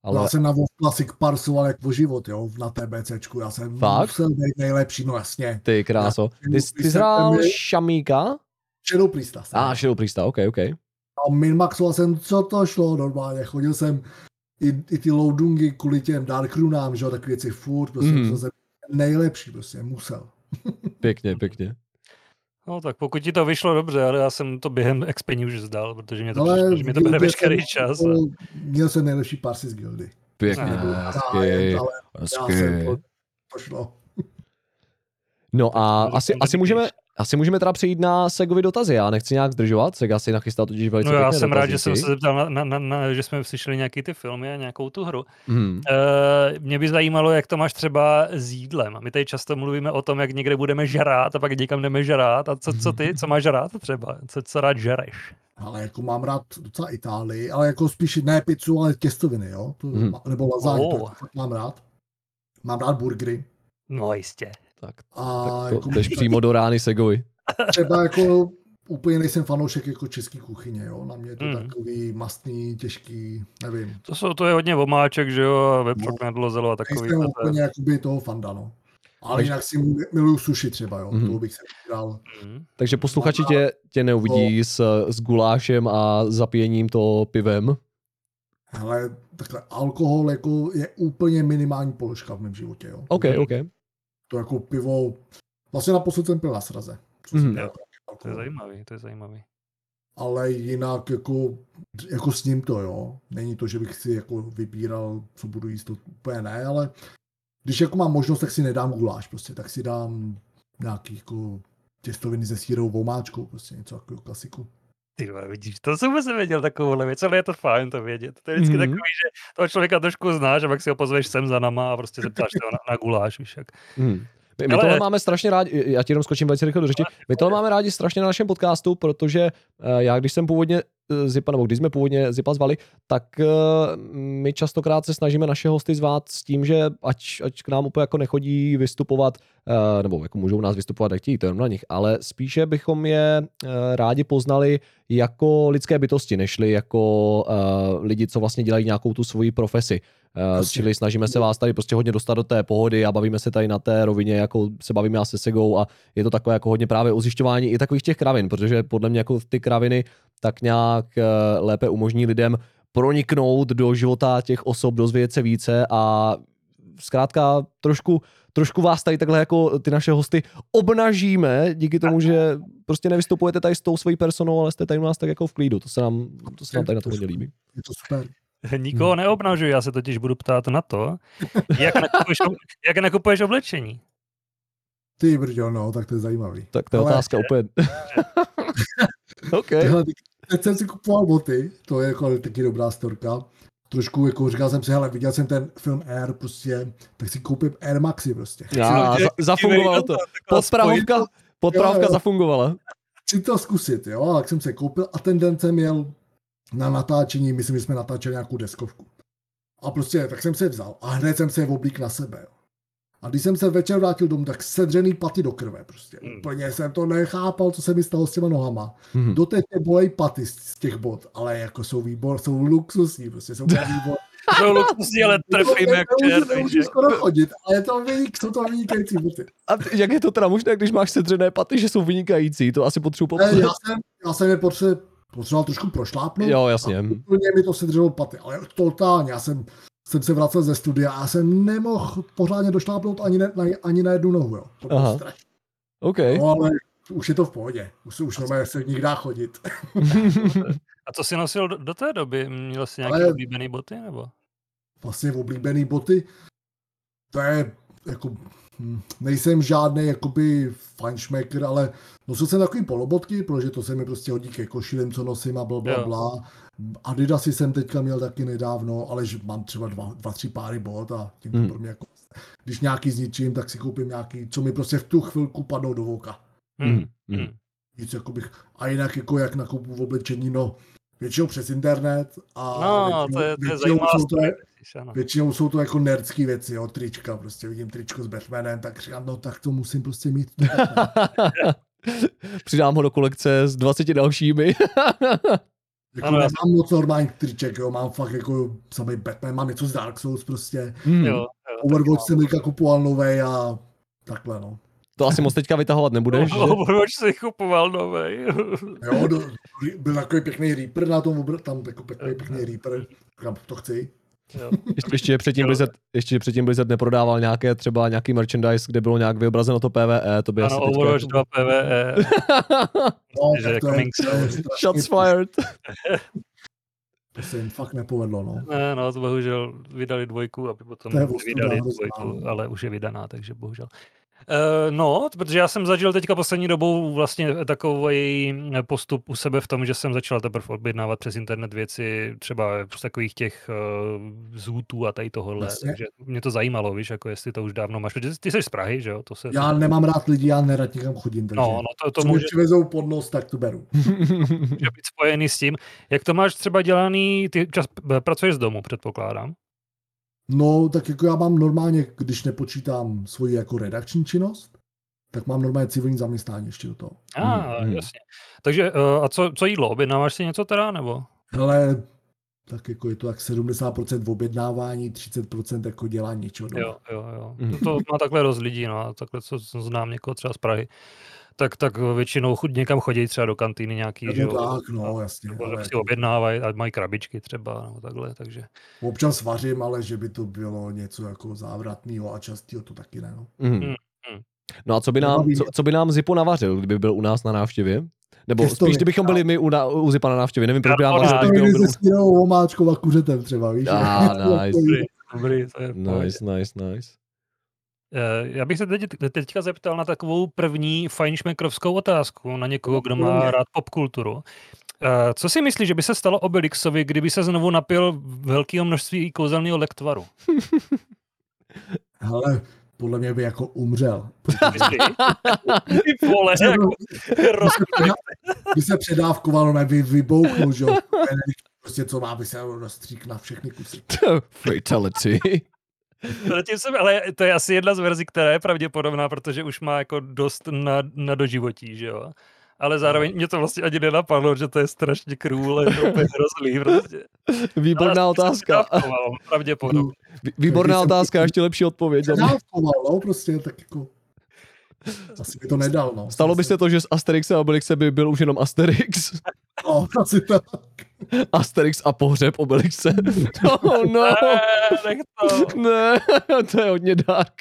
Ale Já jsem na WoW Classic parsoval jak o život, jo, na TBCčku. Já jsem Fakt? musel být nejlepší, no jasně. ty kráso. Ty, ty hrál byl- Šamíka? Shadow Priesta. jsem. Ah, Shadow Priesta, ok, ok. A minmaxoval jsem, co to šlo normálně. Chodil jsem i, i ty loadungy kvůli těm Dark Runám, že jo, takové věci furt, prostě mm. jsem nejlepší, prostě musel. Pěkně, pěkně. No tak pokud ti to vyšlo dobře, ale já jsem to během expení už zdal, protože mě to, Ale přišlo, že mi to bere veškerý jsem čas. jako- A... Měl jsem nejlepší pasy z Guildy. Pěkně, hezky, ale já jsem hezky. to, to šlo. No a asi, asi, že můžeme. Asi můžeme teda přejít na Segovi dotazy. Já nechci nějak zdržovat, Sega si nachystal totiž velice No já jsem rád, že jsem se zeptal, na, na, na, na, že jsme slyšeli nějaký ty filmy a nějakou tu hru. Hmm. Uh, mě by zajímalo, jak to máš třeba s jídlem. My tady často mluvíme o tom, jak někde budeme žrát a pak někam jdeme žrát. A co, co ty, co máš žrát třeba? Co, co rád žereš? Ale jako mám rád docela Itálii, ale jako spíš ne pizzu, ale těstoviny, jo? To, Mhm. Nebo lazáň, Oh. to mám rád. Mám rád burgery. No jistě. Tak, A tak to jako jdeš přímo do rány Segovi. třeba jako úplně nejsem fanoušek jako český kuchyně, jo? Na mě je to Mm. takový mastný, těžký, nevím. To, jsou, to je hodně vomáček, že jo, a vepřok no. nedlozelo a takový. Nejsem to je- úplně jakoby toho fanda, no. Ale jinak si miluju sushi třeba, jo. Mhm. To bych se dal. Mhm. Takže posluchači tě, tě neuvidí s, s gulášem a zapíjením to pivem. Ale takhle alkohol jako je úplně minimální položka v mém životě, jo. OK. OK. To jako pivo, vlastně naposled jsem pil na sraze. Co jsem Mhm. Jo, To je zajímavý, to je zajímavý. ale jinak jako, jako s ním to, jo. Není to, že bych si jako vybíral, co budu jíst, to úplně ne, ale když jako mám možnost, tak si nedám guláš prostě, tak si dám nějaký jako těstoviny se sírovou vomáčkou, prostě něco jako klasiku. Ty vidíš, to jsem vůbec nevěděl takovouhle věc, ale je to fajn to vědět. To je vždycky Mhm. mm-hmm. takový, že toho člověka trošku znáš a pak si ho pozveš sem za nama a prostě zeptáš se ho na, na guláš, víš jak. Hmm. My, my Ale- tohle máme strašně rádi, já ti jenom skočím velice rychle do řeči, my tohle máme rádi strašně na našem podcastu, protože eh, já, když jsem původně eh, Zipa, nebo když jsme původně Zipa zvali, tak eh, my častokrát se snažíme naše hosty zvát s tím, že ať, ať k nám úplně jako nechodí vystupovat, nebo jako můžou nás vystupovat, jak chtějí, to je jenom na nich, ale spíše bychom je rádi poznali jako lidské bytosti, nežli jako lidi, co vlastně dělají nějakou tu svoji profesi. Uh, Jasně. čili snažíme se vás tady prostě hodně dostat do té pohody a bavíme se tady na té rovině, jako se bavíme já se Segou a je to takové jako hodně právě o zjišťování i takových těch kravin, protože podle mě jako ty kraviny tak nějak uh, lépe umožní lidem proniknout do života těch osob, dozvědět se více a zkrátka trošku, trošku vás tady takhle jako ty naše hosty obnažíme díky tomu, že prostě nevystupujete tady s tou svojí personou, ale jste tady u nás tak jako v klídu. To se nám, to se nám tady na to hodně líbí. Je to super. Nikoho neobnažuji, já se totiž budu ptát na to, jak nakupuješ, jak nakupuješ oblečení. Ty brďo, no, tak to je zajímavý. Tak to je Ale- otázka úplně. OK. Hele, teď- jsem si kupoval boty, to je jako taky dobrá storka. Trošku, jako říkal jsem si, hele, viděl jsem ten film Air, prostě, tak si koupím Air Maxi prostě. Já, za, zafungovalo to. Jo, jo. zafungovala. Chci to zkusit, jo, a tak jsem se koupil a ten den jsem jel na natáčení, myslím, že jsme natáčeli nějakou deskovku. A prostě, tak jsem se vzal a hned jsem se oblík na sebe, jo. A když jsem se večer vrátil domů, tak sedřený paty do krve prostě. Hmm. Úplně jsem to nechápal, co se mi stalo s těma nohama. Mhm. Doteď mě bolej paty z, z těch bod, ale jako jsou výbor, jsou luxusní, prostě jsou výbor. To luxusní, ale trefím jak Nemůžu skoro chodit, ale je to vynik, jsou to vynikající boty. A t- jak je to teda možné, když máš sedřené paty, že jsou vynikající? To asi potřebuji popsat. já jsem, já jsem je potře- potřeboval trošku prošlápnout. Jo, jasně. A úplně mi to sedřelo paty, ale totálně. Já jsem, jsem se vracel ze studia a já jsem nemohl pořádně došlápnout ani, ne, na, ani na jednu nohu. Jo. To bylo Aha. strašné. OK. No, ale už je to v pohodě. Už, už normálně se v nich dá chodit. A co jsi nosil do, do té doby? Měl jsi nějaké Ale- oblíbené boty, nebo? Vlastně oblíbený boty, to je jako, nejsem žádný jakoby fajnšmekr, ale nosil jsem takový polobotky, protože to se mi prostě hodí ke košilem, co nosím a bla, bla, Jo. bla. Adidasy jsem teďka měl taky nedávno, ale že mám třeba dva, dva tři páry bot a tím to Hmm. pro mě jako, když nějaký zničím, tak si koupím nějaký, co mi prostě v tu chvilku padnou do voka. Hmm. Mhm, mhm. Hmm. Nic jako bych, a jinak jako jak nakupu v oblečení, no většinou přes internet a No, většinou, to je, to je většinou zajímavá jsou to, ano. Většinou jsou to jako nerdský věci, jo, trička, prostě vidím tričko s Batmanem, tak říkám, no tak to musím prostě mít. Přidám ho do kolekce s 20 dalšími. jako Ano, já nemám moc normálních triček, jo, mám fakt jako samý Batman, mám něco z Dark Souls prostě. Hmm. Jo, jo, Overwatch jsem teďka kupoval novej a takhle, no. To asi moc teďka vytahovat nebudeš, že? Overwatch si kupoval novej. Jo, do, byl takový pěkný Reaper na tom, obr- tam jako pěkný, pěkný Reaper, říkám, to chci. Jo. Ještě, ještě, předtím Blizzard, ještě předtím Blizzard neprodával nějaké třeba nějaký merchandise, kde bylo nějak vyobrazeno to PvE, to by Ano, asi teďka... Overwatch 2 PvE. No, že tak to je, to je Shots fired. To se jim fakt nepovedlo, no. Ne, no, to bohužel vydali dvojku, aby potom vydali dvojku, ale už je vydaná, takže bohužel. Uh, no, protože já jsem zažil teďka poslední dobou vlastně takový postup u sebe v tom, že jsem začal teprve objednávat přes internet věci třeba z takových těch uh, zůtů a tady tohohle, Jasně. takže mě to zajímalo, víš, jako jestli to už dávno máš, protože ty jsi z Prahy, že jo, to se... Já nemám rád lidi, já nerad někam chodím, takže no, no, to, to může, přivezou pod nos, tak to beru. může být spojený s tím. Jak to máš třeba dělaný, ty čas pracuješ z domu, předpokládám. No, tak jako já mám normálně, když nepočítám svoji jako redakční činnost, tak mám normálně civilní zaměstnání ještě do toho. A, Hmm, ah, hmm. jasně. Takže, uh, a co, co jídlo? Objednáváš si něco teda, nebo? Ale tak jako je to tak 70% v objednávání, 30% jako dělání něčeho doma. Jo, jo, jo. Mhm. To má takhle dost lidí, no, a takhle, co co znám někoho třeba z Prahy, tak, tak většinou chud, někam chodí třeba do kantýny nějaký, že jo, tak, no, jasně. nebo Ale si jako objednávají a mají krabičky třeba, nebo takhle, takže. občas vařím, ale že by to bylo něco jako závratného a častého, to taky ne. No. Mhm. Hmm. No a co by, nám, co, co by nám Zipo navařil, kdyby byl u nás na návštěvě? Nebo Těstově. spíš, kdybychom byli my u, na, u Zipa na návštěvě. Nevím, proč by nám vařil, byl... se skvělou omáčkou a kuřetem třeba, víš? Ah, nice. Dobrý, dobrý, to je. Nice, nice, nice. Eh, Já bych se teď, teďka zeptal na takovou první fajnšmekrovskou otázku na někoho, kdo má rád popkulturu. Eh, Co si myslíš, že by se stalo Obelixovi, kdyby se znovu napil velkého množství kouzelného lektvaru? Hele, podle mě by jako umřel. Myslíš? Ty vole, jako rozkutý. By se předávkoval, ne, by vybouchnul, že jo? Prostě co má, by se rozstřík na všechny kusy. Fatality. Zatím jsem, ale to je asi jedna z verzí, která je pravděpodobná, protože už má jako dost na, na doživotí, že jo. Ale zároveň mě to vlastně ani nenapadlo, že to je strašně krůl, je to úplně hrozný prostě. Výborná Ale otázka. Pravděpodobně. Vý- Výborná otázka, ještě lepší odpověď. Předávkoval, no, prostě tak jako... Asi by to nedal, no. Stalo by se to, že z Asterixe a Obelixe by byl už jenom Asterix. No, asi tak. Asterix a pohřeb Obelixe. Oh no, Ne, nech to. ne, to je hodně dark.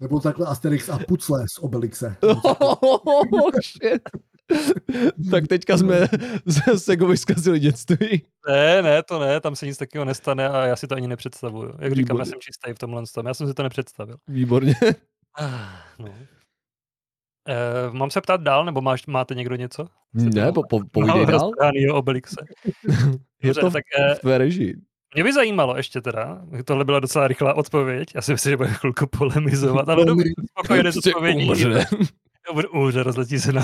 Nebo takhle Asterix a Pucle z Obelixe. Oh, shit. tak teďka jsme se Segovi zkazili dětství. Ne, ne, to ne, tam se nic takového nestane a já si to ani nepředstavuju. Jak říkám, já Výborně. jsem čistý v tomhle tom, já jsem si to nepředstavil. Výborně. Ah, No. Eh, mám se ptát dál, nebo máš, máte někdo něco? Ne, po, po, povídej dál. Obelixe. Je Dobře, to v, tak eh, v tvé režii. mě by zajímalo ještě teda, tohle byla docela rychlá odpověď, já si myslím, že bude chvilku polemizovat, ale dobře, spokojené s Prostě odpovědí. umře. Rozletí se na...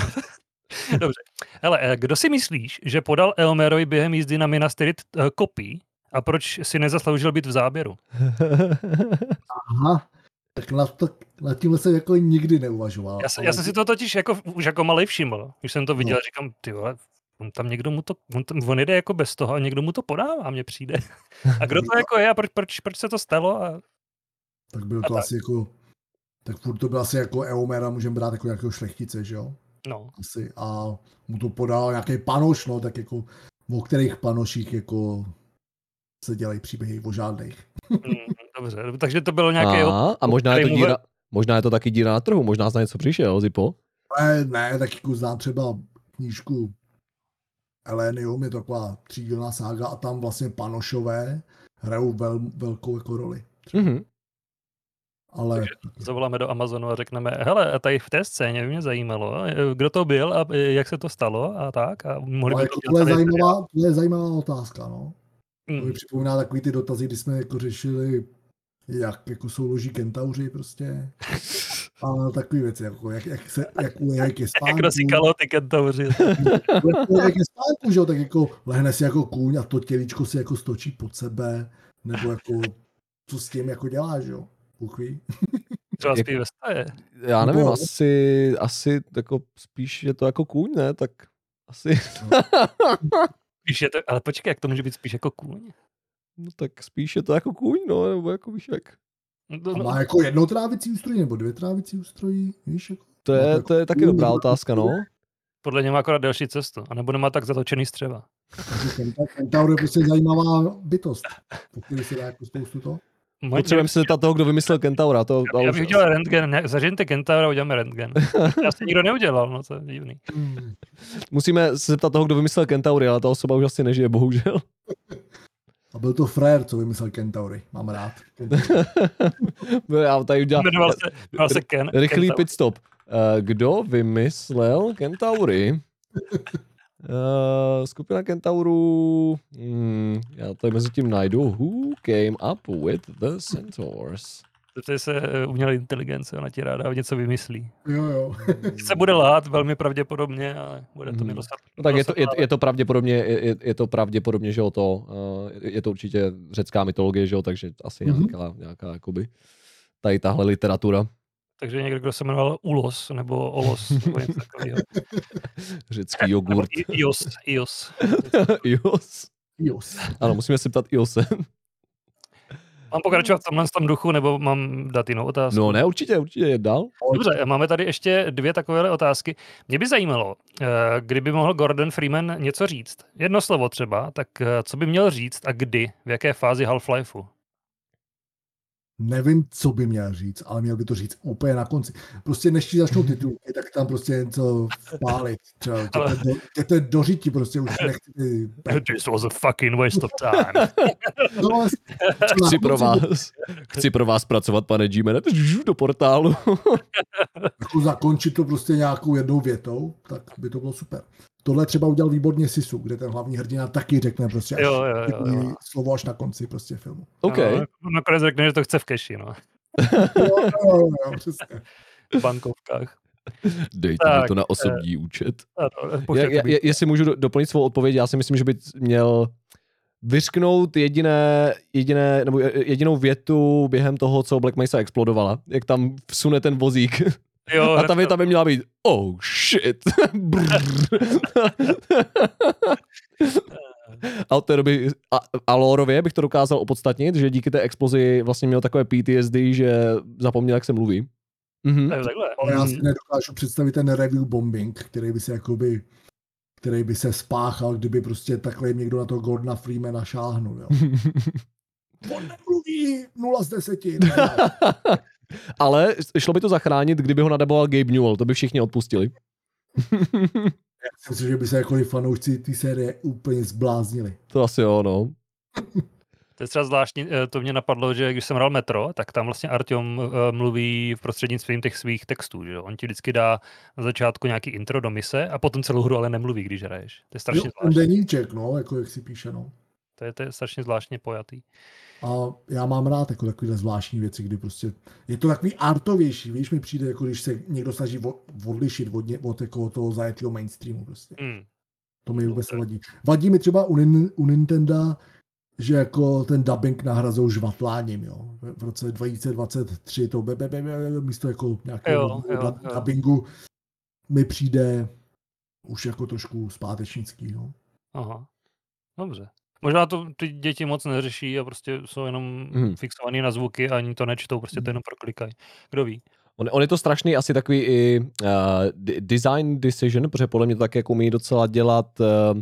Dobře. Hele, eh, kdo si myslíš, že podal Elmerovi během jízdy na Minas Tirith eh, kopí a proč si nezasloužil být v záběru? Aha. Tak nad, to, nad tímhle jsem jako nikdy neuvažoval. Já, jsem, ale- já jsem si to totiž jako, už jako malej všiml. Když jsem to viděl, No. říkám, ty vole, on tam někdo mu to, on, tam, on jede jako bez toho a někdo mu to podává, mně přijde. A kdo to jako je a proč, proč, proč se to stalo? A, Tak byl A to tak. asi jako... Tak furt to byl asi jako Eomera, můžeme brát jako nějakého šlechtice, že jo? no, Asi. A mu to podal nějaký panoš, no, tak jako o kterých panoších jako se dělají příběhy o žádných. mm, dobře. Takže to bylo nějaký jeho... A, a možná je to díra, možná je to taky díra na trhu, možná na něco přišel, Zipo. Ne, ne, tak jako znám třeba knížku Elenium, je to taková třídílná sága a tam vlastně panošové hrajou vel, velkou jako roli. Mhm. Ale Zavoláme do Amazonu a řekneme, hele, a tady v té scéně by mě zajímalo, kdo to byl a jak se to stalo a tak. A mohli ale by jako to je zajímavá, tohle je zajímavá otázka, no. To mi Mm, připomíná takový ty dotazy, kdy jsme jako řešili, jak jako souloží kentauři prostě. A takový věci, jako jak, jak, se, jak ulehají ke Jak spánku. rozsíkalo ty kentauři. jak ke spánku, že jo, tak jako lehne si jako kůň a to tělíčko si jako stočí pod sebe, nebo jako co s tím jako dělá, že jo. Uchví. Třeba Jak- spí ve staje. Já nevím, No. asi, asi jako spíš je to jako kůň, ne? Tak asi, Spíš je to, ale počkej, jak to může být spíš jako kůň? No tak spíš je to jako kůň, no, nebo jako víš jak. No, A no, má jako jedno trávicí ústrojí, nebo dvě trávicí ústrojí, víš, jako. To je, tak to je taky dobrá nebo- otázka, no. podle něj má akorát delší cestu, anebo nemá tak zatočený střeva. Kentaur je prostě zajímavá bytost, po který se dá jako spoustu toho. Potřebujeme se zeptat toho, kdo vymyslel Kentaura. To, já, já bych udělal rentgen, ne, zažijte Kentaura, uděláme rentgen. Já se nikdo neudělal, no to je divný. Musíme se zeptat toho, kdo vymyslel Kentaury, ale ta osoba už asi nežije, bohužel. A byl to Frér, co vymyslel Kentaury. Mám rád. já tady udělal... Jmenoval se, jmenoval se Ken, Rychlý Kentaur. pit stop. Kdo vymyslel Kentaury? Uh, skupina kentaurů, hmm, já to mezi tím najdu. Who came up with the centaurs? To je se umělá inteligence, ona ti ráda něco vymyslí. Jo, jo. se bude lát velmi pravděpodobně, ale bude to mi dostat. No tak je to, je, je to pravděpodobně, je, je to pravděpodobně, že jo, to, uh, je to určitě řecká mytologie, že jo, takže asi mm-hmm. nějaká, nějaká, jakoby, tady tahle literatura. Takže někdo, kdo se jmenoval Ulos nebo Olos nebo něco takového. Řecký jogurt. Ios. Ios. Ios. Ios. Ano, musíme se ptat Iose. Mám pokračovat v tomhle tom duchu, nebo mám dát jinou otázku? No ne, určitě, určitě, je dál. Dobře, máme tady ještě dvě takovéhle otázky. Mě by zajímalo, eh, kdyby mohl Gordon Freeman něco říct, jedno slovo třeba, tak eh, co by měl říct a kdy, v jaké fázi Half-Lifeu? Nevím, co by měl říct, ale měl by to říct úplně na konci. Prostě než ti začnou titulky, tak tam prostě něco vpálit. Třeba, to je do řítí, prostě už nechci. This was a fucking waste of time. no, chci, pro vás, chci pro vás pracovat, pane G-Man, do portálu. jako zakončit to prostě nějakou jednou větou, tak by to bylo super. Tohle třeba udělal výborně Sisu, kde ten hlavní hrdina taky řekne prostě až, jo, jo, jo, jo. slovo až na konci prostě filmu. OK. No, nakonec řekne, že to chce v keši, no. jo, jo, jo, přesně. V bankovkách. Dejte tak, mi to na osobní uh, účet. Uh, je, je, jestli můžu doplnit svou odpověď, já si myslím, že by měl vyřknout jediné, jediné, nebo jedinou větu během toho, co Black Mesa explodovala. Jak tam vsune ten vozík Jo, a ta věta by měla být oh shit. a od té doby, a, a Lorově bych to dokázal opodstatnit, že díky té explozi vlastně měl takové PTSD, že zapomněl, jak se mluví. Mhm. Takhle. Ale já si nedokážu představit ten review bombing, který by se jakoby který by se spáchal, kdyby prostě takhle někdo na to Gordona Freemana šáhnul. Jo. On nemluví 0 z 10. Ale šlo by to zachránit, kdyby ho nadaboval Gabe Newell, to by všichni odpustili. Já myslím, že by se jako fanoušci té série úplně zbláznili. To asi jo, no. To je třeba zvláštní, eh, to mě napadlo, že když jsem hrál Metro, tak tam vlastně Artyom eh, mluví v prostřednictvím těch svých textů, že On ti vždycky dá na začátku nějaký intro do mise a potom celou hru ale nemluví, když hraješ. To je strašně jo, zvláštní. deníček, no, jako jak si píše, no. To je, to je strašně zvláštně pojatý. A já mám rád jako takové zvláštní věci, kdy prostě je to takový artovější, víš, mi přijde, jako když se někdo snaží odlišit od, od jako toho zajetého mainstreamu prostě. Mm. To mi vůbec vadí. Vadí mi třeba u, u Nintendo, že jako ten dubbing nahrazil žvatláním, jo. V roce 2023 to be, be, be, be, místo jako nějakého jo, jo, dubbingu mi přijde už jako trošku zpátečnický, no. Aha, dobře. Možná to ty děti moc neřeší a prostě jsou jenom hmm. fixovaný na zvuky a ani to nečtou, prostě to jenom proklikají. Kdo ví? On, on je to strašný asi takový i uh, design decision, protože podle mě to tak jako umí docela dělat uh,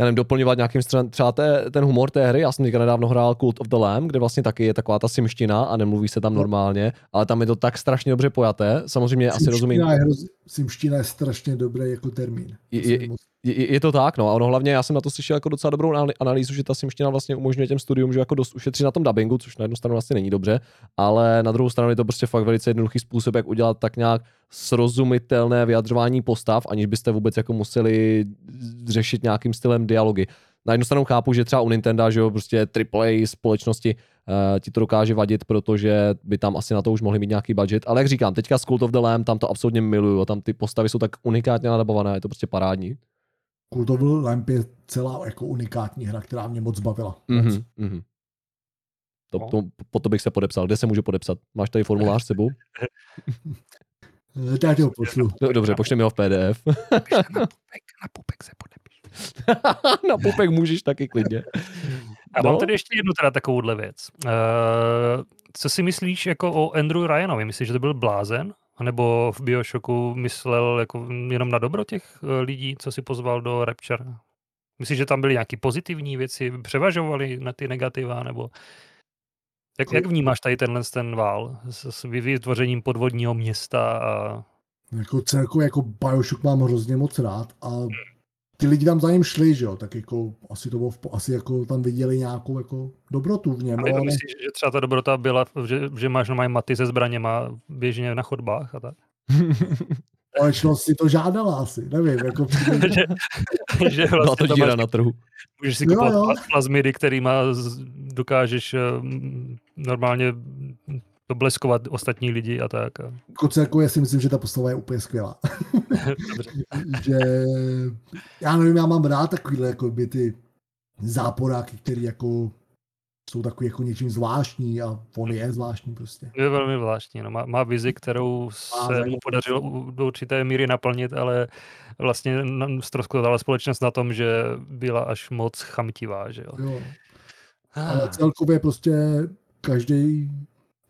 já nevím, doplňovat nějakým stran, třeba té, ten humor té hry. Já jsem teďka nedávno hrál Cult of the Lamb, kde vlastně taky je taková ta simština a nemluví se tam no. normálně, ale tam je to tak strašně dobře pojaté. Samozřejmě simština asi rozumím. Je hroz, simština je strašně dobrý jako termín. Je, je, je, je to tak, no a ono hlavně, já jsem na to slyšel jako docela dobrou analýzu, že ta simština vlastně umožňuje těm studium, že jako dost ušetří na tom dubbingu, což na jednu stranu vlastně není dobře, ale na druhou stranu je to prostě fakt velice jednoduchý způsob, jak udělat tak nějak srozumitelné vyjadřování postav, aniž byste vůbec jako museli řešit nějakým stylem dialogy. Na jednu stranu chápu, že třeba u Nintendo, že jo, prostě AAA společnosti uh, ti to dokáže vadit, protože by tam asi na to už mohli mít nějaký budget. Ale jak říkám, teďka Cult of the Lamb tam to absolutně miluju, tam ty postavy jsou tak unikátně nadabované, je to prostě parádní. Cult of the Lamp je celá jako unikátní hra, která mě moc bavila. Mm-hmm, mm-hmm. To, no. to, po to bych se podepsal. Kde se můžu podepsat? Máš tady formulář s sebou? Já ti ho pošlu. No, dobře, pošli mi ho v PDF. na pupek, na pupek se podepiš. na pupek můžeš taky klidně. A no? mám tady ještě jednu teda takovouhle věc. Uh, co si myslíš jako o Andrew Ryanovi? Myslíš, že to byl blázen? Nebo v Bioshocku myslel jako jenom na dobro těch eh, lidí, co si pozval do Rapture? Myslíš, že tam byly nějaké pozitivní věci, převažovaly na ty negativa, nebo jak, jak vnímáš tady tenhle ten vál s, s vytvořením podvodního města a Jako celkově jako Bioshock mám hrozně moc rád a ty lidi tam za ním šli, že jo, tak jako asi to bylo, v, asi jako tam viděli nějakou jako dobrotu v něm, Ale no, to ale myslíš, že třeba ta dobrota byla, že, že máš normálně maty se zbraněma běžně na chodbách a tak? společnost si to žádala asi, nevím, jako že, že Byla vlastně to to máš, díra na trhu. můžeš si kupovat jo. pla- plazmidy, kterýma dokážeš mm, normálně bleskovat ostatní lidi a tak. A, jako celkově si myslím, že ta postava je úplně skvělá. že já nevím, já mám rád takovýhle jako by ty záporáky, který jako jsou takový jako něčím zvláštní a on je zvláštní prostě. Je velmi zvláštní. No. Má, má vizi, kterou se mu podařilo do určité míry naplnit, ale vlastně ztroskotala společnost na tom, že byla až moc chamtivá. Že jo? Jo. Ale celkově prostě každý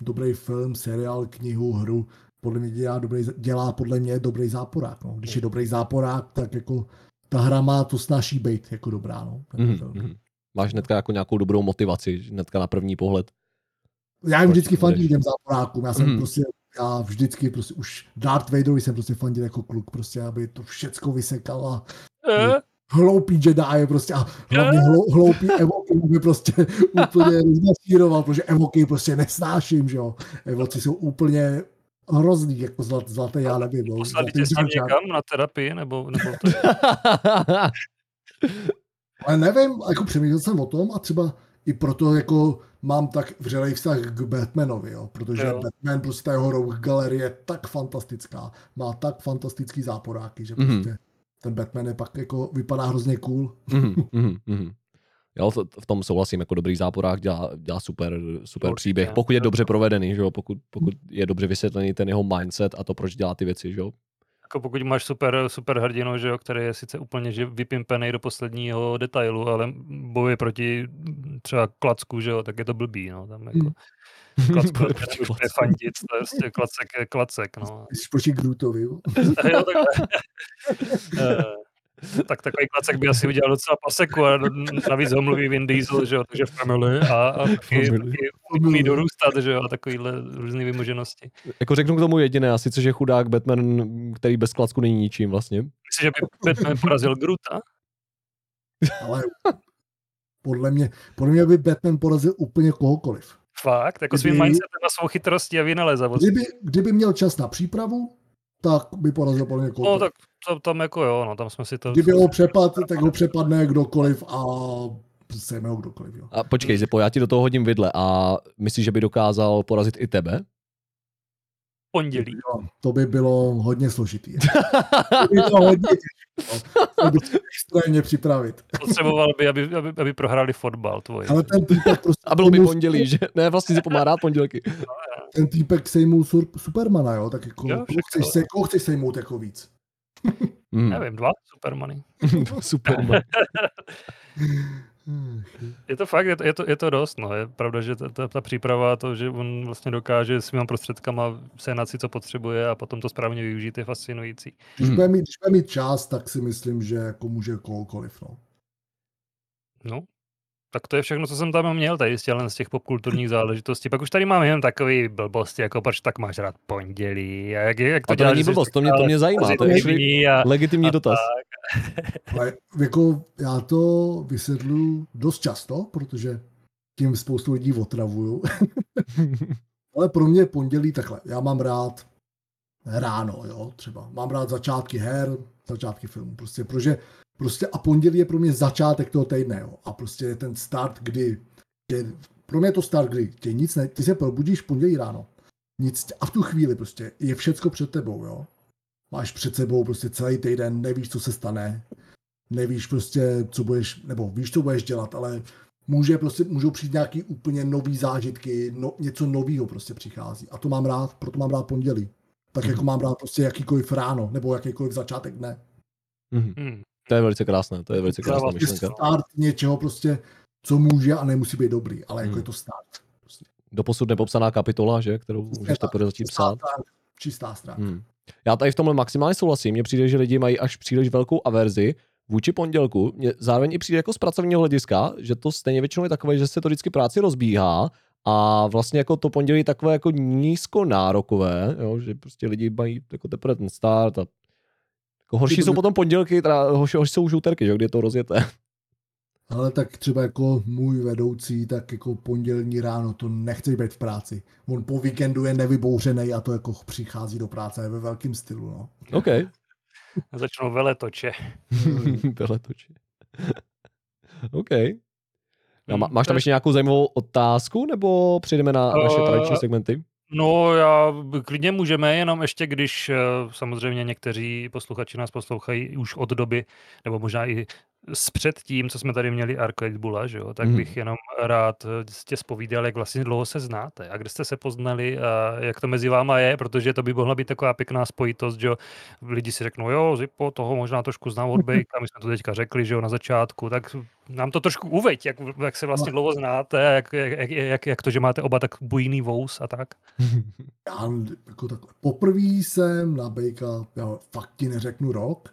dobrý film, seriál, knihu, hru podle mě dělá, dobrý, dělá podle mě dobrý záporák. No. Když je dobrý záporák, tak jako ta hra má to snaží být jako dobrá. No. Ten Mhm, film. mhm. Máš hnedka jako nějakou dobrou motivaci, hnedka na první pohled. Já jim vždycky fandím těm záporákům. Já jsem Mhm. prostě, já vždycky prostě už Darth Vaderovi jsem prostě fandil jako kluk, prostě, aby to všecko vysekal a Eh, hloupý Jedi prostě a hlavně hlou, hloupý Evoky mě prostě úplně rozmasíroval, protože Evoky prostě nesnáším, že jo. Evoci jsou úplně hrozný, jako zlat, zlaté, já nevím. No, Poslali zlatý tě s tím někam na terapii, nebo, nebo to Ale nevím, jako přemýšlel jsem o tom a třeba i proto jako mám tak vřelej vztah k Batmanovi, jo, protože Jo. Batman, prostě ta jeho rogue galerie je tak fantastická, má tak fantastický záporáky, že Mhm. prostě ten Batman je pak jako, vypadá hrozně cool. Mhm, mhm, mhm. Jo, v tom souhlasím, jako dobrý záporák dělá, dělá super, super Určitě. příběh, pokud je dobře provedený, že jo? Pokud, pokud je dobře vysvětlený ten jeho mindset a to, proč dělá ty věci, že jo? jako pokud máš super, super hrdinu, že jo, který je sice úplně že vypimpený do posledního detailu, ale bojuje proti třeba klacku, že jo, tak je to blbý, no, tam jako Hmm. Je klacku. fandit, to je prostě klacek je klacek, no. Když proti Grootovi, jo. jo, takhle. Eh, tak takový klacek by asi udělal docela paseku a navíc ho mluví Vin Diesel, že jo, takže family a, a taky, umí dorůstat, že jo, a takovýhle různé vymoženosti. Jako řeknu k tomu jediné, a sice, že chudák Batman, který bez klacku není ničím vlastně. Myslíš, že by Batman porazil Groota? ale podle mě, podle mě by Batman porazil úplně kohokoliv. Fakt? Jako svým Kdyby- mindsetem a svou chytrostí a vynalezavostí. Kdyby, kdyby měl čas na přípravu, tak by porazil podle mě No tak to, tam jako jo, no tam jsme si to... Kdyby ho přepad, tak ho přepadne kdokoliv a sejme ho kdokoliv. Jo. A počkej, Zipo, já ti do toho hodím vidle a myslíš, že by dokázal porazit i tebe? Pondělí. Jo, to by bylo hodně složitý. To by bylo hodně no. To by se extrémně připravit. Potřeboval by, aby, aby, aby prohráli fotbal tvoj. Ale ten týpek prostě A bylo by pondělí, že? Ne, vlastně Zipo má rád pondělky. Ten týpek sejmul sur, Supermana, jo, tak jako, Jo, však chceš, se, koho chceš sejmout jako víc? Nevím, dva Supermany. Super. man. Je to fakt, je to, je to, je to dost, no. Je pravda, že ta, ta, ta příprava, to, že on vlastně dokáže svýma prostředkama sehnat si, co potřebuje a potom to správně využít, je fascinující. Když, Hmm. bude mít, když bude mít čas, tak si myslím, že jako může kohokoliv. No. No, tak to je všechno, co jsem tam měl tady z z těch popkulturních záležitostí. Pak už tady mám jen takový blbosti, jako proč tak máš rád pondělí a jak, jak to A to děláš, není blbost, to mě, to mě zajímá. To je a, legitimní a dotaz. Ale jako já to vysvětluji dost často, protože tím spoustu lidí otravuju. Ale pro mě pondělí takhle. Já mám rád ráno, jo, třeba. Mám rád začátky her, začátky filmů. Prostě, protože prostě a pondělí je pro mě začátek toho týdne, jo. A prostě je ten start, kdy tě, pro mě je to start, kdy tě nic ne, ty se probudíš pondělí ráno. Nic, tě- a v tu chvíli prostě je všecko před tebou, jo. Máš před sebou prostě celý týden, nevíš, co se stane, nevíš prostě, co budeš, nebo víš, co budeš dělat, ale může prostě, můžou přijít nějaký úplně nový zážitky, no, něco nového prostě přichází. A to mám rád, proto mám rád pondělí. Tak jako mám rád prostě jakýkoliv ráno, nebo jakýkoliv začátek dne. Mhm. Hmm. To je velice krásné, to je velice krásná Dává Je myšlenka. start něčeho prostě, co může a nemusí být dobrý, ale jako Hmm. je to start. Prostě. Doposud nepopsaná kapitola, že? Kterou můžeš teprve začít psát. Start, čistá stránka. Hmm. Já tady v tomhle maximálně souhlasím. Mně přijde, že lidi mají až příliš velkou averzi vůči pondělku mě zároveň i přijde jako z pracovního hlediska, že to stejně většinou je takové, že se to vždycky práci rozbíhá a vlastně jako to pondělí je takové jako nízko nárokové, jo, že prostě lidi mají jako teprve ten start a jako horší jsou potom pondělky, teda horší, horší jsou už úterky, že, kdy je to rozjeté. Ale tak třeba jako můj vedoucí, tak jako pondělní ráno to nechce být v práci. On po víkendu je nevybouřený a to jako přichází do práce ve velkém stylu. No. OK. Začnou veletoče. veletoče. OK. A má, máš tam ještě nějakou zajímavou otázku, nebo přejdeme na naše Eh, tradiční segmenty? No, já klidně můžeme, jenom ještě když eh, samozřejmě někteří posluchači nás poslouchají už od doby, nebo možná i s před tím, co jsme tady měli Arco Bula, že jo, tak Mhm. bych jenom rád eh, tě spovídal, jak vlastně dlouho se znáte a kde jste se poznali a jak to mezi váma je, protože to by mohla být taková pěkná spojitost, že jo, lidi si řeknou, jo, Zipo, toho možná trošku znám od Bejka, my jsme to teďka řekli, že jo, na začátku, tak nám to trošku uveď, jak, jak se vlastně dlouho znáte, a jak, jak, jak, jak to, že máte oba tak bujný vous a tak. Já jako tak, poprvé jsem na Bejka, já fakt ti neřeknu rok,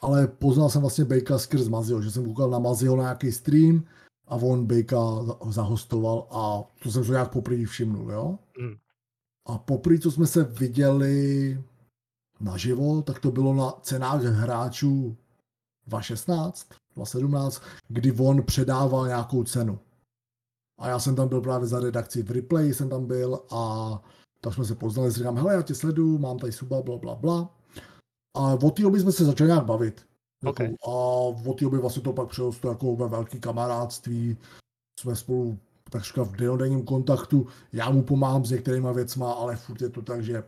ale poznal jsem vlastně Bejka skrz Mazio, že jsem koukal na Mazio na nějaký stream a on Bejka za- zahostoval a to jsem se nějak poprvé všimnul, jo. Hmm. A poprvé, co jsme se viděli naživo, tak to bylo na cenách hráčů 2016, 2017, kdy on předával nějakou cenu. A já jsem tam byl právě za redakci v Replay, jsem tam byl a tak jsme se poznali, říkám, hele, já tě sleduju, mám tady suba, bla, bla, bla. A od té doby jsme se začali nějak bavit. Jako, a od té doby vlastně to pak přerostlo jako ve velký kamarádství. Jsme spolu takřka v denodenním kontaktu. Já mu pomáhám s některýma věcma, ale furt je to tak, že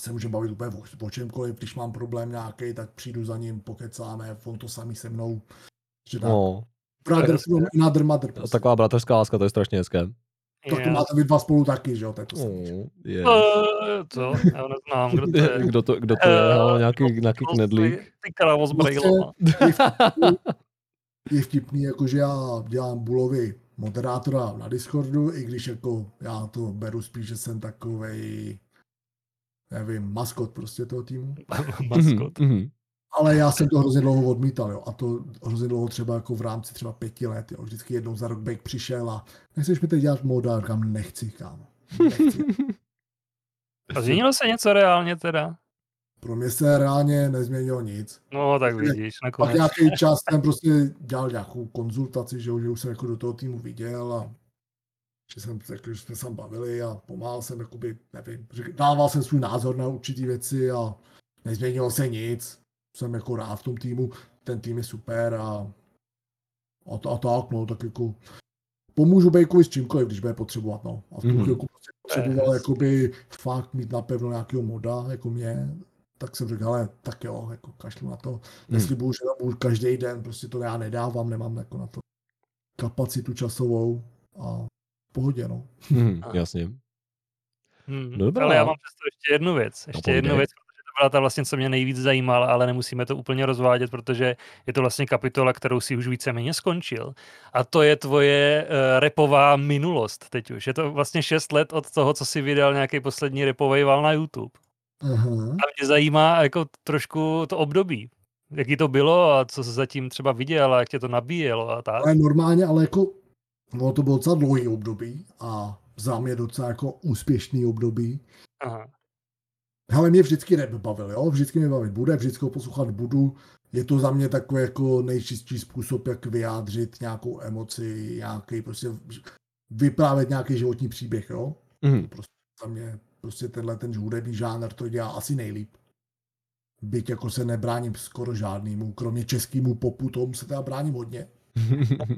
se může bavit úplně o, o čemkoliv. Když mám problém nějaký, tak přijdu za ním, pokecáme, on to samý se mnou. Že tak. No, Brother hezké. from another mother. Prostě. taková bratrská láska, to je strašně hezké. Tak to Já- máte vy dva spolu taky, že jo? To je to. Oh, yes. Eh, To, já neznám, kdo to je. Kdo to, kdo to je? Eh, Halo, nějaký, no, nějaký knedlík. Ty krávo s Vlastně- brejlama. je vtipný, jako že já dělám Bulovi moderátora na Discordu, i když jako já to beru spíš, že jsem takovej, nevím, maskot prostě toho týmu. Maskot. Mhm, mhm. Ale já jsem to hrozně dlouho odmítal, jo. A to hrozně dlouho třeba jako v rámci třeba pěti let, jo. Vždycky jednou za rok Bake přišel a nechceš mi teď dělat moda, říkám, nechci, kámo. Nechci. A změnilo se něco reálně teda? Pro mě se reálně nezměnilo nic. No, tak vidíš, Pak nakonec. nějaký čas jsem prostě dělal nějakou konzultaci, že, že už jsem jako do toho týmu viděl a že jsem řekl, že jsme se tam bavili a pomáhal jsem, jakoby, nevím, dával jsem svůj názor na určitý věci a nezměnilo se nic. Jsem jako rád v tom týmu, ten tým je super a, a, to, a tak, no, tak jako pomůžu Bejkovi s čímkoliv, když bude potřebovat, no. A v tu Mhm. chvilku prostě potřeboval jakoby fakt mít napevno nějakého moda, jako mě, tak jsem řekl, ale tak jo, jako kašlu na to. Neslibuju, že tam budu každý den, prostě to já nedávám, nemám jako na to kapacitu časovou a v pohodě, no. Mhm, Jasně. Hmm. No dobrá. Ale já mám přesto ještě jednu věc. Ještě povídej. jednu věc, byla ta vlastně, co mě nejvíc zajímala, ale nemusíme to úplně rozvádět, protože je to vlastně kapitola, kterou si už víceméně skončil. A to je tvoje uh, repová minulost teď už. Je to vlastně 6 let od toho, co si vydal nějaký poslední repový val na YouTube. Aha. A mě zajímá jako trošku to období. Jaký to bylo a co se zatím třeba viděl a jak tě to nabíjelo a tak. Ale normálně, ale jako, no to bylo docela dlouhý období a za mě docela jako úspěšný období. Aha. Hele, mě vždycky rap bavil, jo? Vždycky mě bavit bude, vždycky ho poslouchat budu. Je to za mě takový jako nejčistší způsob, jak vyjádřit nějakou emoci, nějaký prostě vyprávět nějaký životní příběh, jo? Mhm. za mě prostě tenhle ten hudební žánr to dělá asi nejlíp. Byť jako se nebráním skoro žádnému, kromě českému popu, tomu se teda bráním hodně.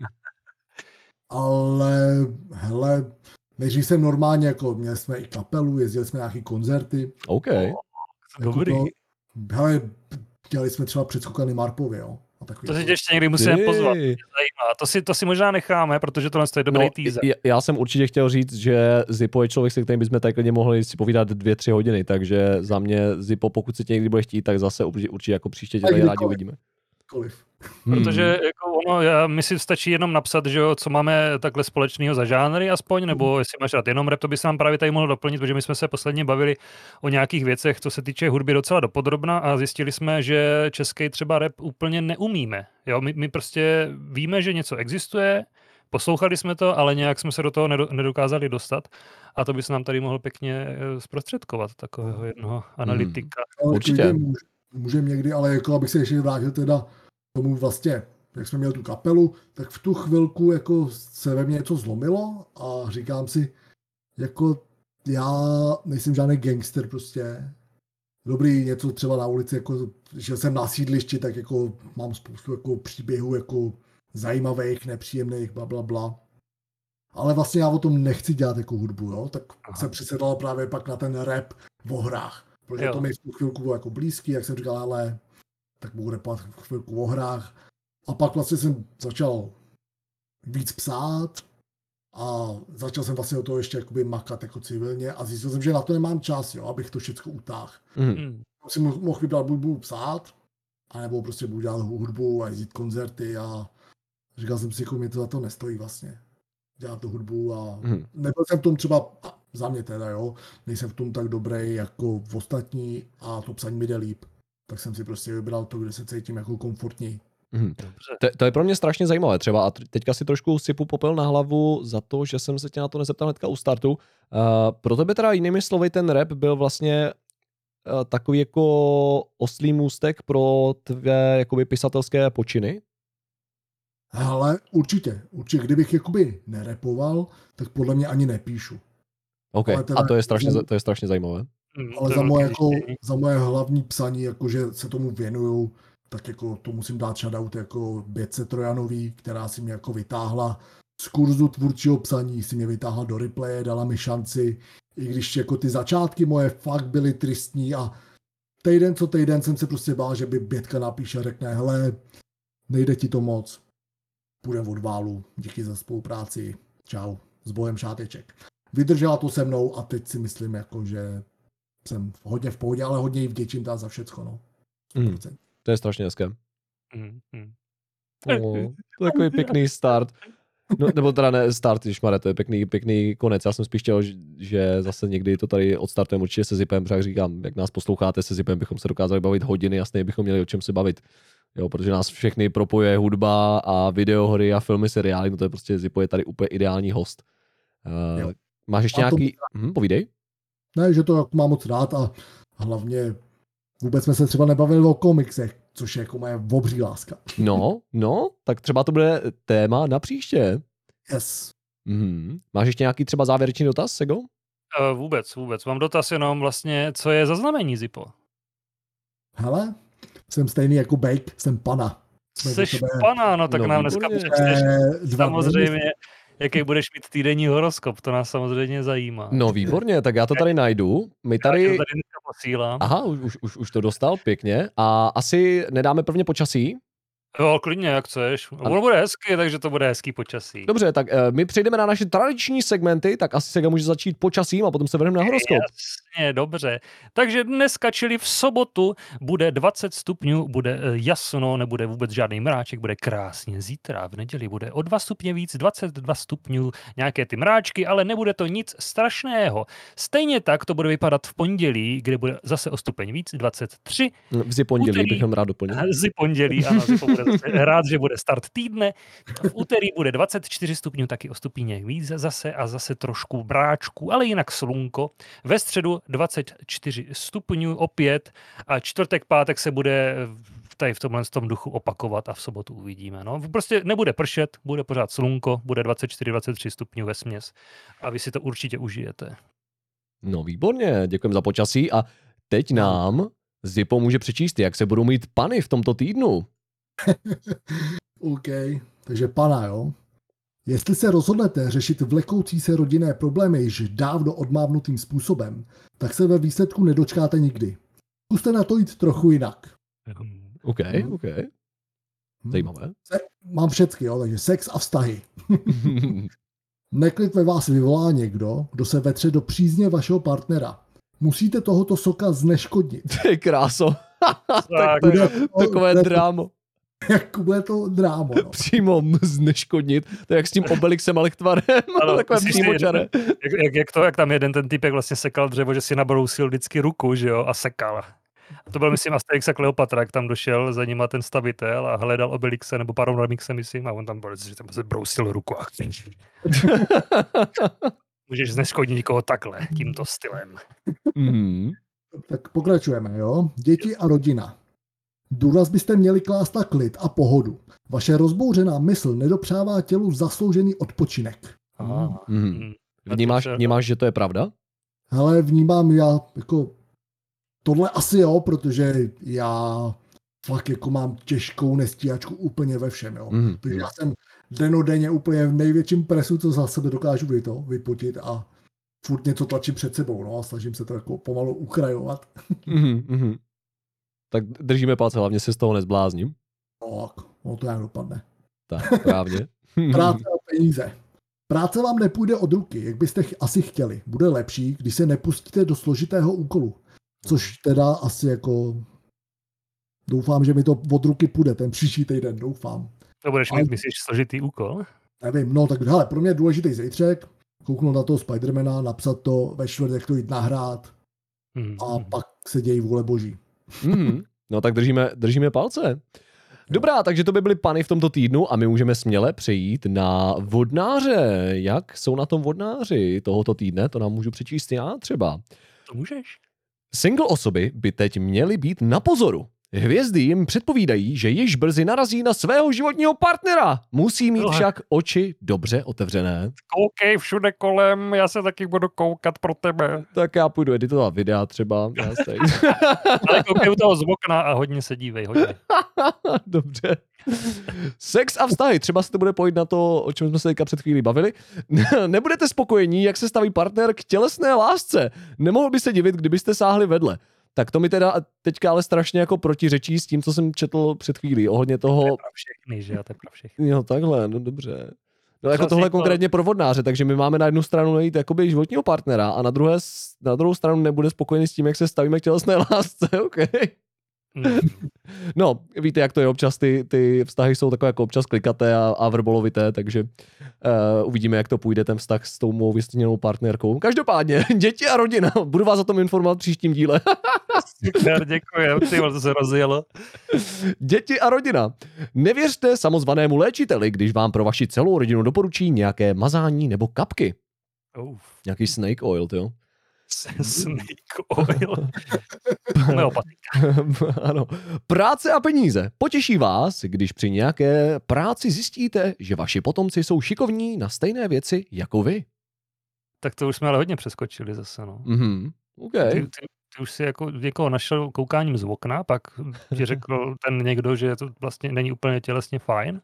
Ale hele, než jsem normálně, jako měli jsme i kapelu, jezdili jsme nějaký koncerty. OK. Jako Dobrý. To, hele, dělali jsme třeba předskokany Marpově, jo. A takový To si jako- tě ještě někdy musíme Ty. pozvat. Zajímá. To si, to si možná necháme, protože tohle je dobrý No, teaser. já, já jsem určitě chtěl říct, že Zipo je člověk, se kterým bychom tak klidně mohli si povídat dvě, tři hodiny, takže za mě Zipo, pokud se tě někdy bude chtít, tak zase určitě, určitě jako příště tě tady rádi uvidíme. Koliv. Protože Hmm. jako ono, já, my si stačí jenom napsat, že jo, co máme takhle společného za žánry aspoň, nebo jestli máš rád jenom rap, to by se nám právě tady mohlo doplnit, protože my jsme se posledně bavili o nějakých věcech, co se týče hudby docela dopodrobna a zjistili jsme, že český třeba rap úplně neumíme. Jo, my, my prostě víme, že něco existuje, poslouchali jsme to, ale nějak jsme se do toho nedo, nedokázali dostat a to by se nám tady mohl pěkně eh, zprostředkovat takového jednoho analytika. Ale Určitě. můžeme někdy, ale jako abych se ještě vrátil teda tomu vlastně, jak jsme měli tu kapelu, tak v tu chvilku jako se ve mně něco zlomilo a říkám si, jako já nejsem žádný gangster prostě. Dobrý, něco třeba na ulici, jako, že jsem na sídlišti, tak jako mám spoustu jako příběhů jako zajímavých, nepříjemných, bla, bla, bla. Ale vlastně já o tom nechci dělat jako hudbu, jo? tak Aha. jsem přisedal právě pak na ten rap o hrách. Protože Jo. to mi v tu chvilku bylo jako blízký, jak jsem říkal, ale tak budu rapovat chvilku o hrách. A pak vlastně jsem začal víc psát a začal jsem vlastně o toho ještě jakoby makat jako civilně a zjistil jsem, že na to nemám čas, jo, abych to všechno utáhl. Hmm. Hmm. Si mo- mohl vybrat, buď budu psát, anebo prostě budu dělat hudbu a jezdit koncerty a říkal jsem si, jako mě to za to nestojí vlastně dělat tu hudbu a Mhm. nebyl jsem v tom třeba, za mě teda jo, nejsem v tom tak dobrý jako v ostatní a to psaní mi jde líp. Tak jsem si prostě vybral to, kde se cítím jako komfortní. Hmm. To, to je pro mě strašně zajímavé třeba a teďka si trošku sypu popel na hlavu za to, že jsem se tě na to nezeptal hnedka u startu. Uh, pro tebe teda jinými slovy ten rap byl vlastně uh, takový jako oslý můstek pro tvé jakoby pisatelské počiny? Ale určitě, určitě, kdybych jakoby nerepoval, tak podle mě ani nepíšu. OK, Ale teda- a to je strašně, to je strašně zajímavé. Hmm, Ale za moje, jako, za moje hlavní psaní, jako že se tomu věnuju, tak jako to musím dát shoutout jako Bětce Trojanový, která si mě jako vytáhla z kurzu tvůrčího psaní, si mě vytáhla do replaye, dala mi šanci, i když jako ty začátky moje fakt byly tristní a týden co týden jsem se prostě bál, že by Bětka napíše a řekne, hele, nejde ti to moc, půjdem od válu, díky za spolupráci, čau, s bojem šáteček. Vydržela to se mnou a teď si myslím, jako, že jsem hodně v pohodě, ale hodně jí vděčím za všecko, no. Hmm. 100%. To je strašně hezké. Hmm, hmm. Oh, to je takový pěkný start. No, nebo teda ne start, Mare, to je pěkný, pěkný konec. Já jsem spíš chtěl, že- zase někdy to tady odstartujeme určitě se Zipem, protože jak říkám, jak nás posloucháte se Zipem, bychom se dokázali bavit hodiny, jasně bychom měli o čem se bavit. Jo, protože nás všechny propojuje hudba a videohry a filmy, seriály, no to je prostě Zipo je tady úplně ideální host. Uh, Jo. máš ještě A to- nějaký, hm, povídej. Ne, že to jako mám moc rád a hlavně vůbec jsme se třeba nebavili o komiksech, což je jako moje obří láska. No, no, tak třeba to bude téma na příště. Yes. Mhm. Máš ještě nějaký třeba závěrečný dotaz, Sego? Uh, vůbec, vůbec. Mám dotaz jenom vlastně, co je za znamení Zipo? Hele, jsem stejný jako Bake, jsem pana. Jsme Jsi pana, no tak No, nám dneska přečteš Eh, samozřejmě, jaký budeš mít týdenní horoskop, to nás samozřejmě zajímá. No výborně, tak já to tady najdu. My Já tady... to tady posílám. Aha, už, už, už, už to dostal, pěkně. A asi nedáme prvně počasí. Jo, klidně, jak chceš. Ono bude hezky, takže to bude hezký počasí. Dobře, tak eh, my přejdeme na naše tradiční segmenty, tak asi Sega může začít počasím a potom se vrhneme na horoskop. Jasně, dobře. Takže dneska, čili v sobotu, bude 20 stupňů, bude eh, jasno, nebude vůbec žádný mráček, bude krásně. Zítra v neděli bude o 2 stupně víc, 22 stupňů, nějaké ty mráčky, ale nebude to nic strašného. Stejně tak to bude vypadat v pondělí, kde bude zase o stupeň víc, 23. V zi pondělí Úterý. bych jenom rád doplnil. Z pondělí, ano, Zipo rád, že bude start týdne. V úterý bude 24 stupňů, taky o stupíněch víc zase a zase trošku bráčku, ale jinak slunko. Ve středu 24 stupňů opět a čtvrtek, pátek se bude v- tady v tomhle tom duchu opakovat a v sobotu uvidíme. No. Prostě nebude pršet, bude pořád slunko, bude 24-23 stupňů ve směs a vy si to určitě užijete. No výborně, děkujeme za počasí a teď nám Zipo může přečíst, jak se budou mít pany v tomto týdnu. OK, takže pana, jo. Jestli se rozhodnete řešit vlekoucí se rodinné problémy již dávno odmávnutým způsobem, tak se ve výsledku nedočkáte nikdy. Zkuste na to jít trochu jinak. OK, Mhm. OK, Hm. zajímavé. Mám všecky, jo, takže sex a vztahy. Neklid ve vás vyvolá někdo, kdo se vetře do přízně vašeho partnera. Musíte tohoto soka zneškodnit. Ty kráso. Tak, to je Bude- takové bude- drámo. jak bude to drámo. No. Přímo zneškodnit. To je jak s tím Obelixem a Lichtvarem. Ano, Takové přímočaré. Jak, jak, jak, to, jak tam jeden ten typek vlastně sekal dřevo, že si nabrousil vždycky ruku, že jo, a sekal. A to byl, myslím, Asterix a Kleopatra, jak tam došel za nima ten stavitel a hledal Obelixe nebo Paronamixe, myslím, a on tam byl, že tam se brousil ruku a Můžeš zneškodnit někoho takhle, tímto stylem. Mhm. Tak pokračujeme, jo. Děti a rodina. Důraz byste měli klást na klid a pohodu. Vaše rozbouřená mysl nedopřává tělu zasloužený odpočinek. Aha. Mm. Vnímáš, vnímáš, že to je pravda? Ale vnímám já jako tohle asi jo, protože já fakt jako mám těžkou nestíhačku úplně ve všem, jo. Mhm. Protože já jsem denodenně úplně v největším presu, co za sebe dokážu vy to, vypotit a furt něco tlačím před sebou, no a snažím se to jako pomalu ukrajovat. Mhm, mhm. Tak držíme palce, hlavně se z toho nezblázním. Tak, no to jak dopadne. Tak, správně. Práce a peníze. Práce vám nepůjde od ruky, jak byste ch- asi chtěli. Bude lepší, když se nepustíte do složitého úkolu. Což teda asi jako... Doufám, že mi to od ruky půjde ten příští týden, doufám. To budeš Ale- mít, myslíš, složitý úkol? Nevím, no tak hele, pro mě je důležitý zítřek, kouknout na toho Spidermana, napsat to ve čtvrtek to jít nahrát Hmm. a pak se dějí vůle boží. Mhm. No tak držíme, držíme palce. Dobrá, takže to by byly pany v tomto týdnu a my můžeme směle přejít na vodnáře. Jak jsou na tom vodnáři tohoto týdne? To nám můžu přečíst já třeba. To můžeš. Single osoby by teď měly být na pozoru. Hvězdy jim předpovídají, že již brzy narazí na svého životního partnera. Musí mít Tohle. však oči dobře otevřené. Koukej všude kolem, já se taky budu koukat pro tebe. Tak já půjdu editovat videa třeba. Ale koukej u toho z okna a hodně se dívej, hodně. Dobře. Sex a vztahy, třeba se to bude pojít na to, o čem jsme se teďka před chvílí bavili. Nebudete spokojení, jak se staví partner k tělesné lásce. Nemohl by se divit, kdybyste sáhli vedle. Tak to mi teda teďka ale strašně jako protiřečí s tím, co jsem četl před chvílí. Ohledně To je toho, pro všechny, že jo, to je pro všechny. jo takhle, no dobře. No jako tohle to- konkrétně pro vodnáře, takže my máme na jednu stranu najít jakoby životního partnera a na, druhé, na druhou stranu nebude spokojený s tím, jak se stavíme k tělesné lásce, okay. Hmm. No, víte, jak to je občas, ty, ty vztahy jsou takové jako občas klikaté a, a vrbolovité, takže uh, uvidíme, jak to půjde ten vztah s tou mou vystěněnou partnerkou. Každopádně, děti a rodina, budu vás o tom informovat v příštím díle. Super, děkuji, ty to se rozjelo. děti a rodina. Nevěřte samozvanému léčiteli, když vám pro vaši celou rodinu doporučí nějaké mazání nebo kapky. Uf, Nějaký snake oil, jo. snake oil. Ano. Práce a peníze. Potěší vás, když při nějaké práci zjistíte, že vaši potomci jsou šikovní na stejné věci jako vy. Tak to už jsme ale hodně přeskočili zase, no. Mhm. OK. Ty, ty, ty už si jako někoho našel koukáním z okna, pak ti řekl ten někdo, že to vlastně není úplně tělesně fajn.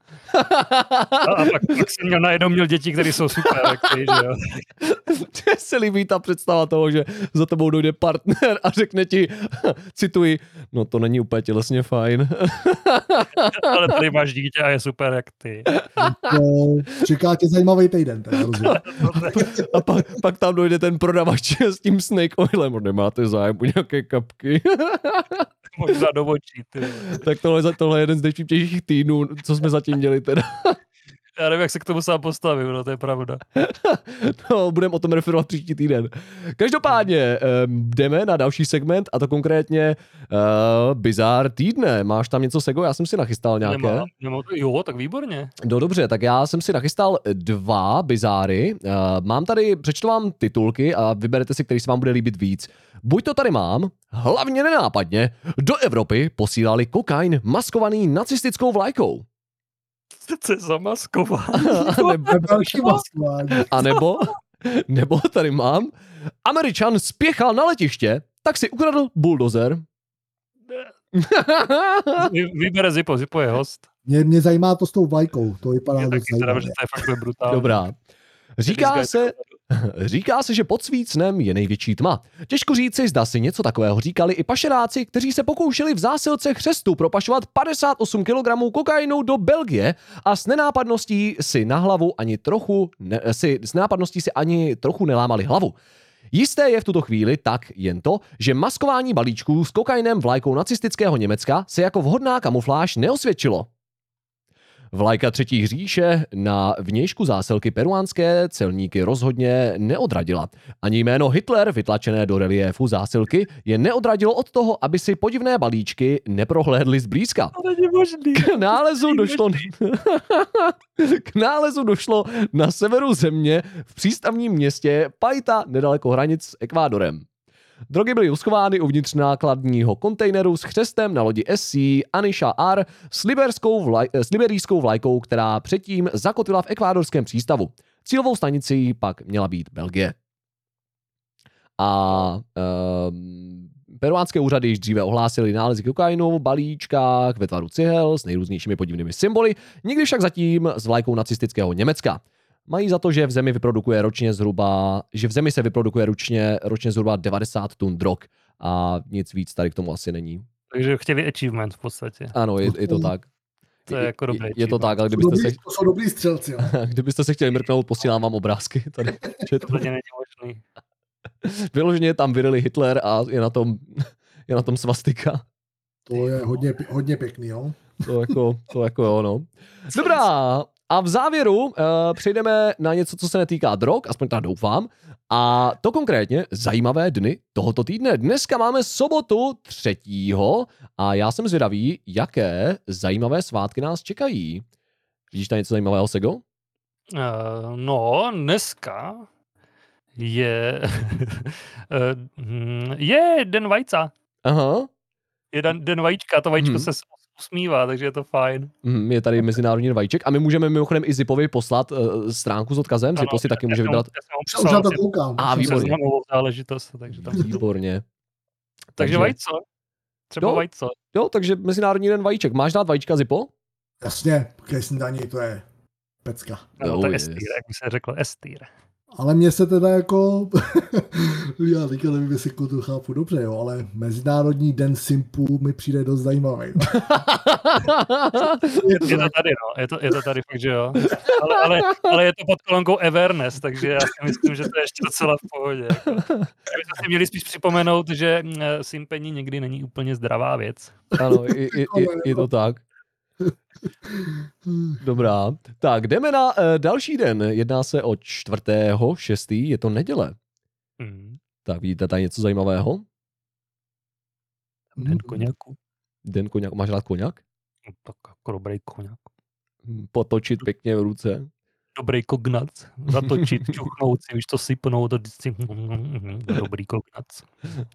A, a pak, pak jsem měl najednou měl děti, které jsou super, jak ty, že jo. Mně se líbí ta představa toho, že za tebou dojde partner a řekne ti, cituji, no to není úplně tělesně fajn. Ale tady máš dítě a je super, jak ty. To čeká tě zajímavý týden, teda rozumím. A pak, pak tam dojde ten prodavač s tím snake oilem, nemáte zájem o nějaké kapky. Možná do očí, ty. tak tohle, tohle je jeden z nejvtipnějších týdnů, co jsme zatím měli teda. Já nevím, jak se k tomu sám postavím, no to je pravda. No, budeme o tom referovat příští týden. Každopádně jdeme na další segment a to konkrétně uh, Bizar týdne. Máš tam něco sego? Já jsem si nachystal nějaké. Nemám, nemám, jo, tak výborně. No dobře, tak já jsem si nachystal dva bizáry. Uh, mám tady, přečtu vám titulky a vyberete si, který se vám bude líbit víc. Buď to tady mám, hlavně nenápadně, do Evropy posílali kokain maskovaný nacistickou vlajkou. Co je zamaskovat? A nebo, A další maskování. a nebo, nebo tady mám, Američan spěchal na letiště, tak si ukradl buldozer. Vy- Vybere Zipo, Zipo je host. Mě, mě zajímá to s tou vlajkou, to vypadá Je teda, zajímavě. že to je fakt brutální. Dobrá. Říká se, říká se, že pod svícnem je největší tma. Těžko říci, zda si něco takového říkali i pašeráci, kteří se pokoušeli v zásilce chřestu propašovat 58 kg kokainu do Belgie a s nenápadností si na hlavu ani trochu, ne, si, s nenápadností si ani trochu nelámali hlavu. Jisté je v tuto chvíli tak jen to, že maskování balíčků s kokainem vlajkou nacistického Německa se jako vhodná kamufláž neosvědčilo. Vlajka třetí říše na vnějšku zásilky peruánské celníky rozhodně neodradila. Ani jméno Hitler vytlačené do reliéfu zásilky je neodradilo od toho, aby si podivné balíčky neprohlédli zblízka. To není možný. K nálezu došlo, k nálezu došlo na severu země v přístavním městě Paita nedaleko hranic s Ekvádorem. Drogy byly uschovány uvnitř nákladního kontejneru s křestem na lodi SC Anisha R s, liberskou vlaj, s liberijskou vlajkou, která předtím zakotvila v ekvádorském přístavu. Cílovou stanicí pak měla být Belgie. A um, peruánské úřady již dříve ohlásily nálezy kokainu v balíčkách ve tvaru cihel s nejrůznějšími podivnými symboly, nikdy však zatím s vlajkou nacistického Německa. Mají za to, že v zemi vyprodukuje ročně zhruba, že v zemi se vyprodukuje ročně, ročně zhruba 90 tun drog a nic víc tady k tomu asi není. Takže chtěli achievement v podstatě. Ano, je, je to tak. To je jako dobrý je, je to tak, ale kdybyste dobrý, se, to jsou dobrý střelci. Jo. kdybyste se chtěli mrknout, posílám vám obrázky tady. To není možný. Vyloženě tam vyrili Hitler a je na tom, je na tom svastika. To je hodně, hodně pěkný, jo. To jako, to jako jo, no. Dobrá, a v závěru uh, přejdeme na něco, co se netýká drog, aspoň tak doufám. A to konkrétně zajímavé dny tohoto týdne. Dneska máme sobotu třetího a já jsem zvědavý, jaké zajímavé svátky nás čekají. Vidíš tam něco zajímavého, Sego? Uh, no, dneska je, eh, hm, je den vajca. Aha, Je den, den vajíčka, to vajíčko Hmm. se usmívá, takže je to fajn. hm, je tady Mezinárodní den vajíček a my můžeme mimochodem i Zipovi poslat uh, stránku s odkazem, Ano, Zipo si taky může vybrat. já jsem mu Už na to že- koukám. A, výborně. záležitost, takže tam. Výborně. Takže vajco. Třeba Jo. vajco. Jo, takže Mezinárodní den vajíček. Máš dát vajíčka, Zipo? Jasně, ke snídaní to je pecka. No, Oh, to je estýr, jak by se řekl, estýr. Ale mně se teda jako, já teďka nevím, jestli to chápu dobře, jo, ale Mezinárodní den simpů mi přijde dost zajímavý. Je, je to tady, no. Je to, je to tady fakt, že jo. Ale, ale, ale je to pod kolonkou Everness, takže já si myslím, že to je ještě docela v pohodě. Jako. Bychom si měli spíš připomenout, že mm, eh, simpení někdy není úplně zdravá věc. ano, je, je, je, je to tak. Dobrá. Tak, jdeme na uh, další den. Jedná se o čtvrtého, šestý, je to neděle. Hmm. Tak vidíte tady něco zajímavého? Den koněku. Den koněk. Máš rád koněk? No, tak jako dobrý koněk. Hm, Potočit pěkně v ruce. Dobrý kognac. Zatočit, čuchnout si, víš to sypnout, to vždycky dobrý kognac.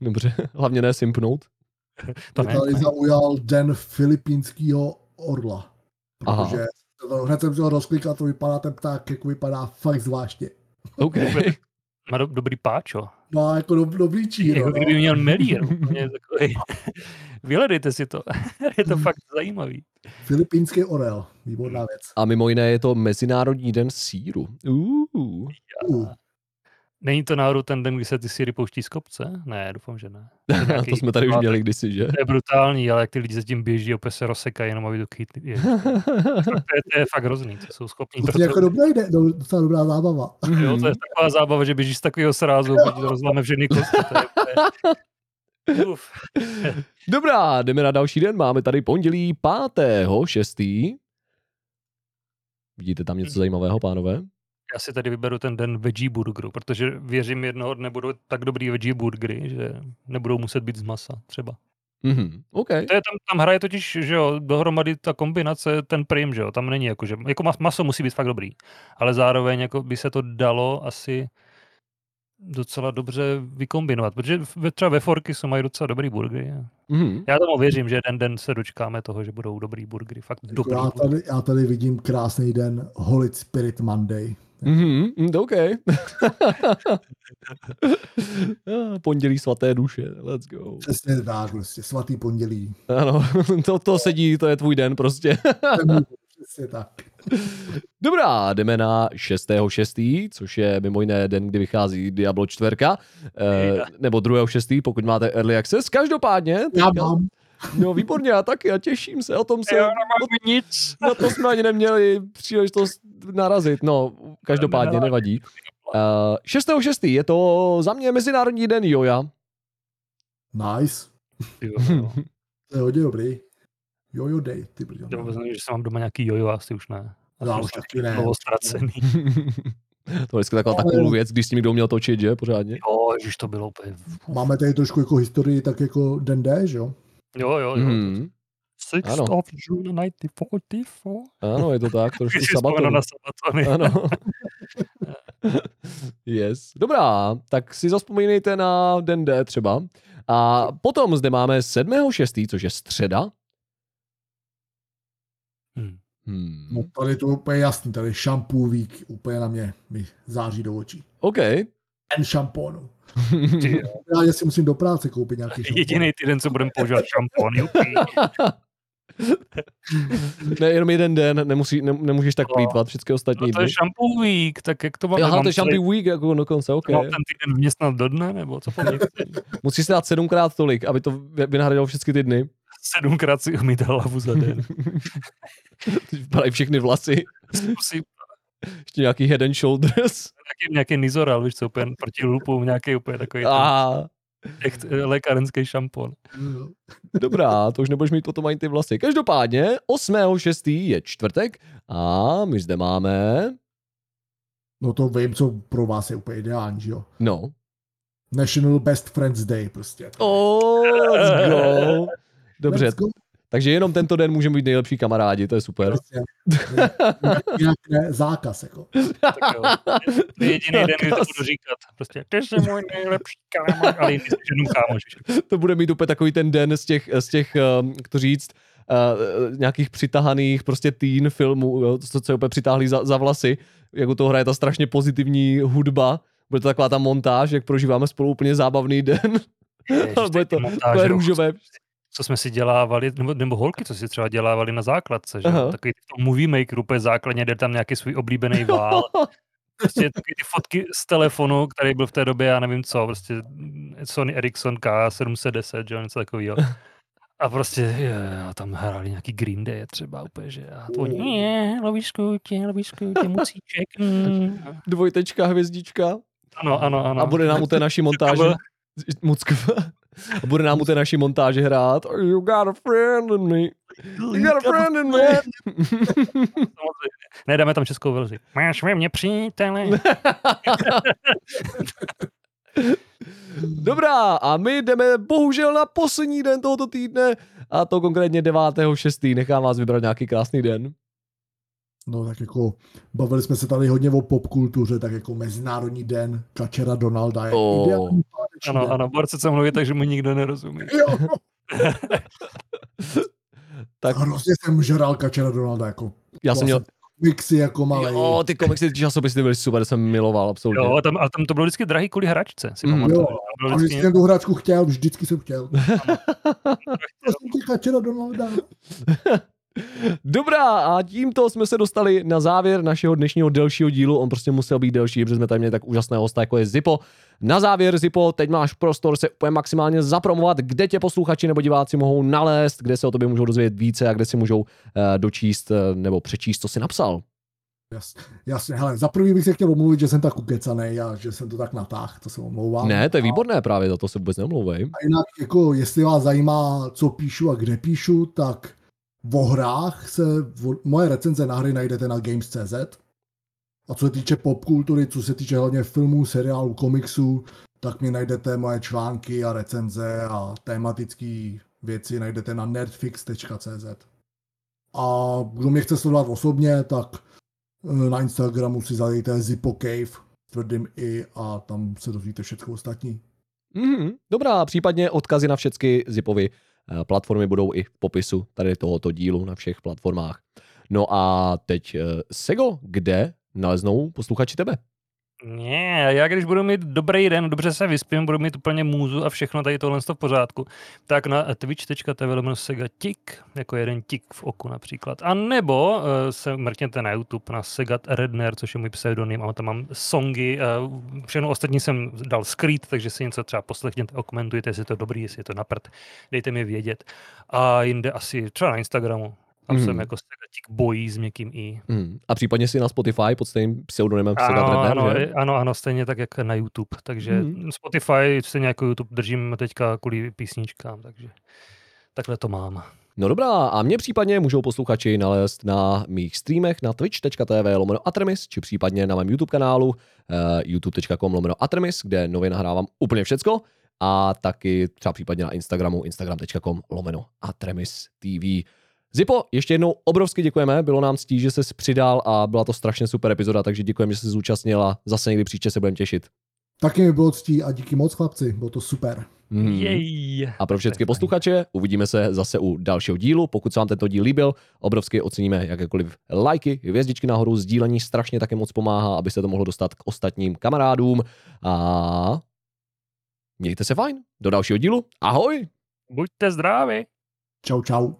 Dobře, hlavně ne simpnout. To Mě ne, tady ne. zaujal den filipínského orla. Aha. Protože to, hned jsem si ho rozklikal, to vypadá ten pták, jako vypadá fakt zvláštně. OK. Má do, dobrý páčo. Má jako do, dobrý číro. Jako no. kdyby měl melír. takový. Vyhledejte si to. Je to fakt zajímavý. Filipínský orel, výborná věc. A mimo jiné je to Mezinárodní den síru. Uh. Uh, Není to náhodou ten den, kdy se ty síry pouští z kopce? Ne, doufám, že ne. To nějaký- to jsme tady už měli kdysi, že? To je brutální, ale jak ty lidi se tím běží, opět se rozsekají, jenom aby to chytli. Je, to, je, to je fakt hrozný, to jsou schopní. to je jako Proto, dobrý den, do- docela dobrá zábava. jo, to je taková zábava, že běžíš z takového srázu, to rozláme všechny kosti. To je, to je, uf. Dobrá, jdeme na další den. Máme tady pondělí 5. 6. Vidíte tam něco zajímavého, pánové? Já si tady vyberu ten den veggie burgeru, protože věřím, jednoho dne budou tak dobrý veggie burgery, že nebudou muset být z masa třeba. Mhm, OK. To je tam, tam hraje totiž, že jo, dohromady ta kombinace, ten prim, že jo, tam není jako, že, jako mas- maso musí být fakt dobrý, ale zároveň jako by se to dalo asi docela dobře vykombinovat, protože ve, třeba ve Forky jsou mají docela dobrý burgery. Mhm. Já tomu věřím, že jeden den se dočkáme toho, že budou dobrý burgery, fakt Jako dobrý. já, burgery. tady, já tady vidím krásný den Holy Spirit Monday. Mhm, mm, OK. Pondělí svaté duše, let's go. Přesně tak, prostě svatý pondělí. Ano, to, to sedí, to je tvůj den prostě. Přesně tak. Dobrá, jdeme na 6.6., což je mimo jiné den, kdy vychází Diablo 4, eh, nebo 2.6., pokud máte Early Access. Každopádně, Já mám. No výborně, já taky, a těším se, o tom se, Já nemám nic. na to jsme ani neměli příležitost narazit, no, každopádně nevadí. Uh, 6.6. je to za mě Mezinárodní den Joja. Nice. Jo, jo. To je hodně dobrý. Jojo Day, ty brďo. Já vůbec nevím, že jsem mám doma nějaký jojo, asi už ne. Asi Já už taky ne. dlouho ztracený. to je vždycky taková Ale- takovou věc, když s tím někdo měl točit, že? Pořádně. Jo, ježiš, to bylo úplně... Máme tady trošku jako historii, tak jako Den D, že jo? Jo, jo, jo. Mhm. Sixth Ano. of June 1944. Ano, je to tak, trošku sabaton. na sabatony. Ano. yes. Dobrá, tak si zaspomínejte na den D třeba. A potom zde máme 7.6., což je středa. Hm. Hmm. No tady to je úplně jasný, tady week úplně na mě mi září do očí. OK. Ty jo. Já si musím do práce koupit nějaký šampon. Jediný týden, co budeme používat šampon. jupi. ne, jenom jeden den, nemusí, ne, nemůžeš tak No. plítvat všechny ostatní No to je shampoo week, tak jak to mám? Aha, to je celý- shampoo week jako dokonce, OK. Mám ten týden vměstnat do dne, nebo co? Musíš si dát sedmkrát tolik, aby to vy- vynahradilo všechny ty dny. Sedmkrát si umít hlavu za den. Vypadají všechny vlasy. Zkusím Ještě nějaký head and shoulders. nějaký, nějaký nizoral, víš co, úplně proti lupům, nějaký úplně takový A eh, lékárenský šampon. Jo. dobrá, to už nebudeš mít potom ani ty vlasy. Každopádně 8.6. je čtvrtek a my zde máme, No to vím, co pro vás je úplně ideální, že jo? no, National Best Friends Day prostě. oh, let's go. Dobře, Let's go. Takže jenom tento den můžeme být nejlepší kamarádi, to je super. Prostě. Jinak- Jinak ne, zákaz, jako. Tak jo. To je jediný den, kdy to budu říkat. Prostě, ty jsi můj nejlepší kámoš, ale jiný jenom kámoš. To bude mít úplně takový ten den z těch, z těch um, jak to říct, uh, nějakých přitahaných prostě teen filmů, jo, to, co je úplně přitáhlý za, za vlasy, jak u toho hraje ta strašně pozitivní hudba, bude to taková ta montáž, jak prožíváme spolu úplně zábavný den, Ježiš, bude to montáže, takové růžové. Co jsme si dělávali, nebo, nebo holky, co si třeba dělávali na základce, že? Aha. jo? Takový to movie maker úplně základně, jde tam nějaký svůj oblíbený vál. Prostě takový ty fotky z telefonu, který byl v té době, já nevím co, prostě Sony Ericsson K710, že jo, něco takového. A prostě je, a tam hráli nějaký Green Day třeba úplně, že a to oni, je, lovíšku tě, lovíšku tě, musíček. Mm. Dvojtečka, hvězdička Ano, ano, ano. a bude nám u té naší montáže byl- Muckv. A bude nám u té naší montáže hrát You got a friend in me. You got a friend in me. Ne, dáme tam českou verzi. Máš ve mně přítele. Dobrá, a my jdeme bohužel na poslední den tohoto týdne, a to konkrétně 9.6. Nechám vás vybrat nějaký krásný den. No tak jako bavili jsme se tady hodně o popkultuře, tak jako Mezinárodní den Kačera Donalda je Oh. ideální Ano, ano, Borce se mluví, takže mu nikdo nerozumí. Jo, Tak hrozně jsem žral Kačera Donalda, jako já jsem měl... mixy jako malej. Jo, ty komiksy, ty časopisy byly super, jsem miloval, absolutně. Jo, tam, ale tam to bylo vždycky drahý kvůli hračce, si Mm. pamatuju. Jo, A vždycky vždycky, jsem tu hračku chtěl, vždycky jsem chtěl. Prosím tě, Kačera Donalda. Dobrá, a tímto jsme se dostali na závěr našeho dnešního delšího dílu. On prostě musel být delší, protože jsme tady měli tak úžasného hosta, jako je Zipo. Na závěr, Zipo, teď máš prostor se úplně maximálně zapromovat, kde tě posluchači nebo diváci mohou nalézt, kde se o tobě můžou dozvědět více a kde si můžou uh, dočíst uh, nebo přečíst, co jsi napsal. Jas, jasně, hele, za prvý bych se chtěl omluvit, že jsem tak ukecanej a že jsem to tak natáhl, to se omlouvám. Ne, to je výborné právě, za to se vůbec neomlouvej. A jinak, jako, jestli vás zajímá, co píšu a kde píšu, tak o hrách se, moje recenze na hry najdete na Games.cz. A co se týče popkultury, co se týče hlavně filmů, seriálů, komiksů, tak mi najdete moje články a recenze a tematické věci najdete na nerdfix.cz. A kdo mě chce sledovat osobně, tak eh, na Instagramu si zadejte Zippo Cave, tvrdým i a tam se dozvíte všechno ostatní. Mhm, dobrá, případně odkazy na všechny Zipovy eh, platformy budou i v popisu tady tohoto dílu na všech platformách. No a teď, eh, Sego, kde naleznou posluchači tebe? Ne, já když budu mít dobrý den, dobře se vyspím, budu mít úplně můzu a všechno tady tohle v pořádku, tak na twitch.tv lomeno Sega Tik, jako jeden tik v oku například. A nebo uh, se mrkněte na YouTube na Segat Redner, což je můj pseudonym, a tam mám songy, uh, všechno ostatní jsem dal skrýt, takže si něco třeba poslechněte, okomentujte, jestli je to dobrý, jestli je to naprt, dejte mi vědět. A jinde asi třeba na Instagramu, tam Mhm. jsem jako Sega Tik bojí s měkkým i. Hmm. A případně si na Spotify pod stejným pseudonymem Sega Ano, ano, že? i- ano, ano, stejně tak jak na YouTube. Takže Mhm. Spotify, stejně jako YouTube, držím teďka kvůli písničkám, takže takhle to mám. No dobrá, a mě případně můžou posluchači nalézt na mých streamech na twitch.tv lomeno Atremis, či případně na mém YouTube kanálu uh, youtube.com lomeno Atremis, kde nově nahrávám úplně všecko a taky třeba případně na Instagramu instagram.com lomeno Atremis TV. Zipo, ještě jednou obrovsky děkujeme, bylo nám ctí, že jsi přidal a byla to strašně super epizoda, takže děkujeme, že jsi zúčastnil a zase někdy příště se budeme těšit. Taky mi bylo ctí a díky moc chlapci, bylo to super. Mm. Jej. A pro všechny posluchače uvidíme se zase u dalšího dílu. Pokud se vám tento díl líbil, obrovsky oceníme jakékoliv lajky, hvězdičky nahoru, sdílení strašně také moc pomáhá, aby se to mohlo dostat k ostatním kamarádům. A mějte se fajn. Do dalšího dílu. Ahoj! Buďte zdraví. Čau, čau.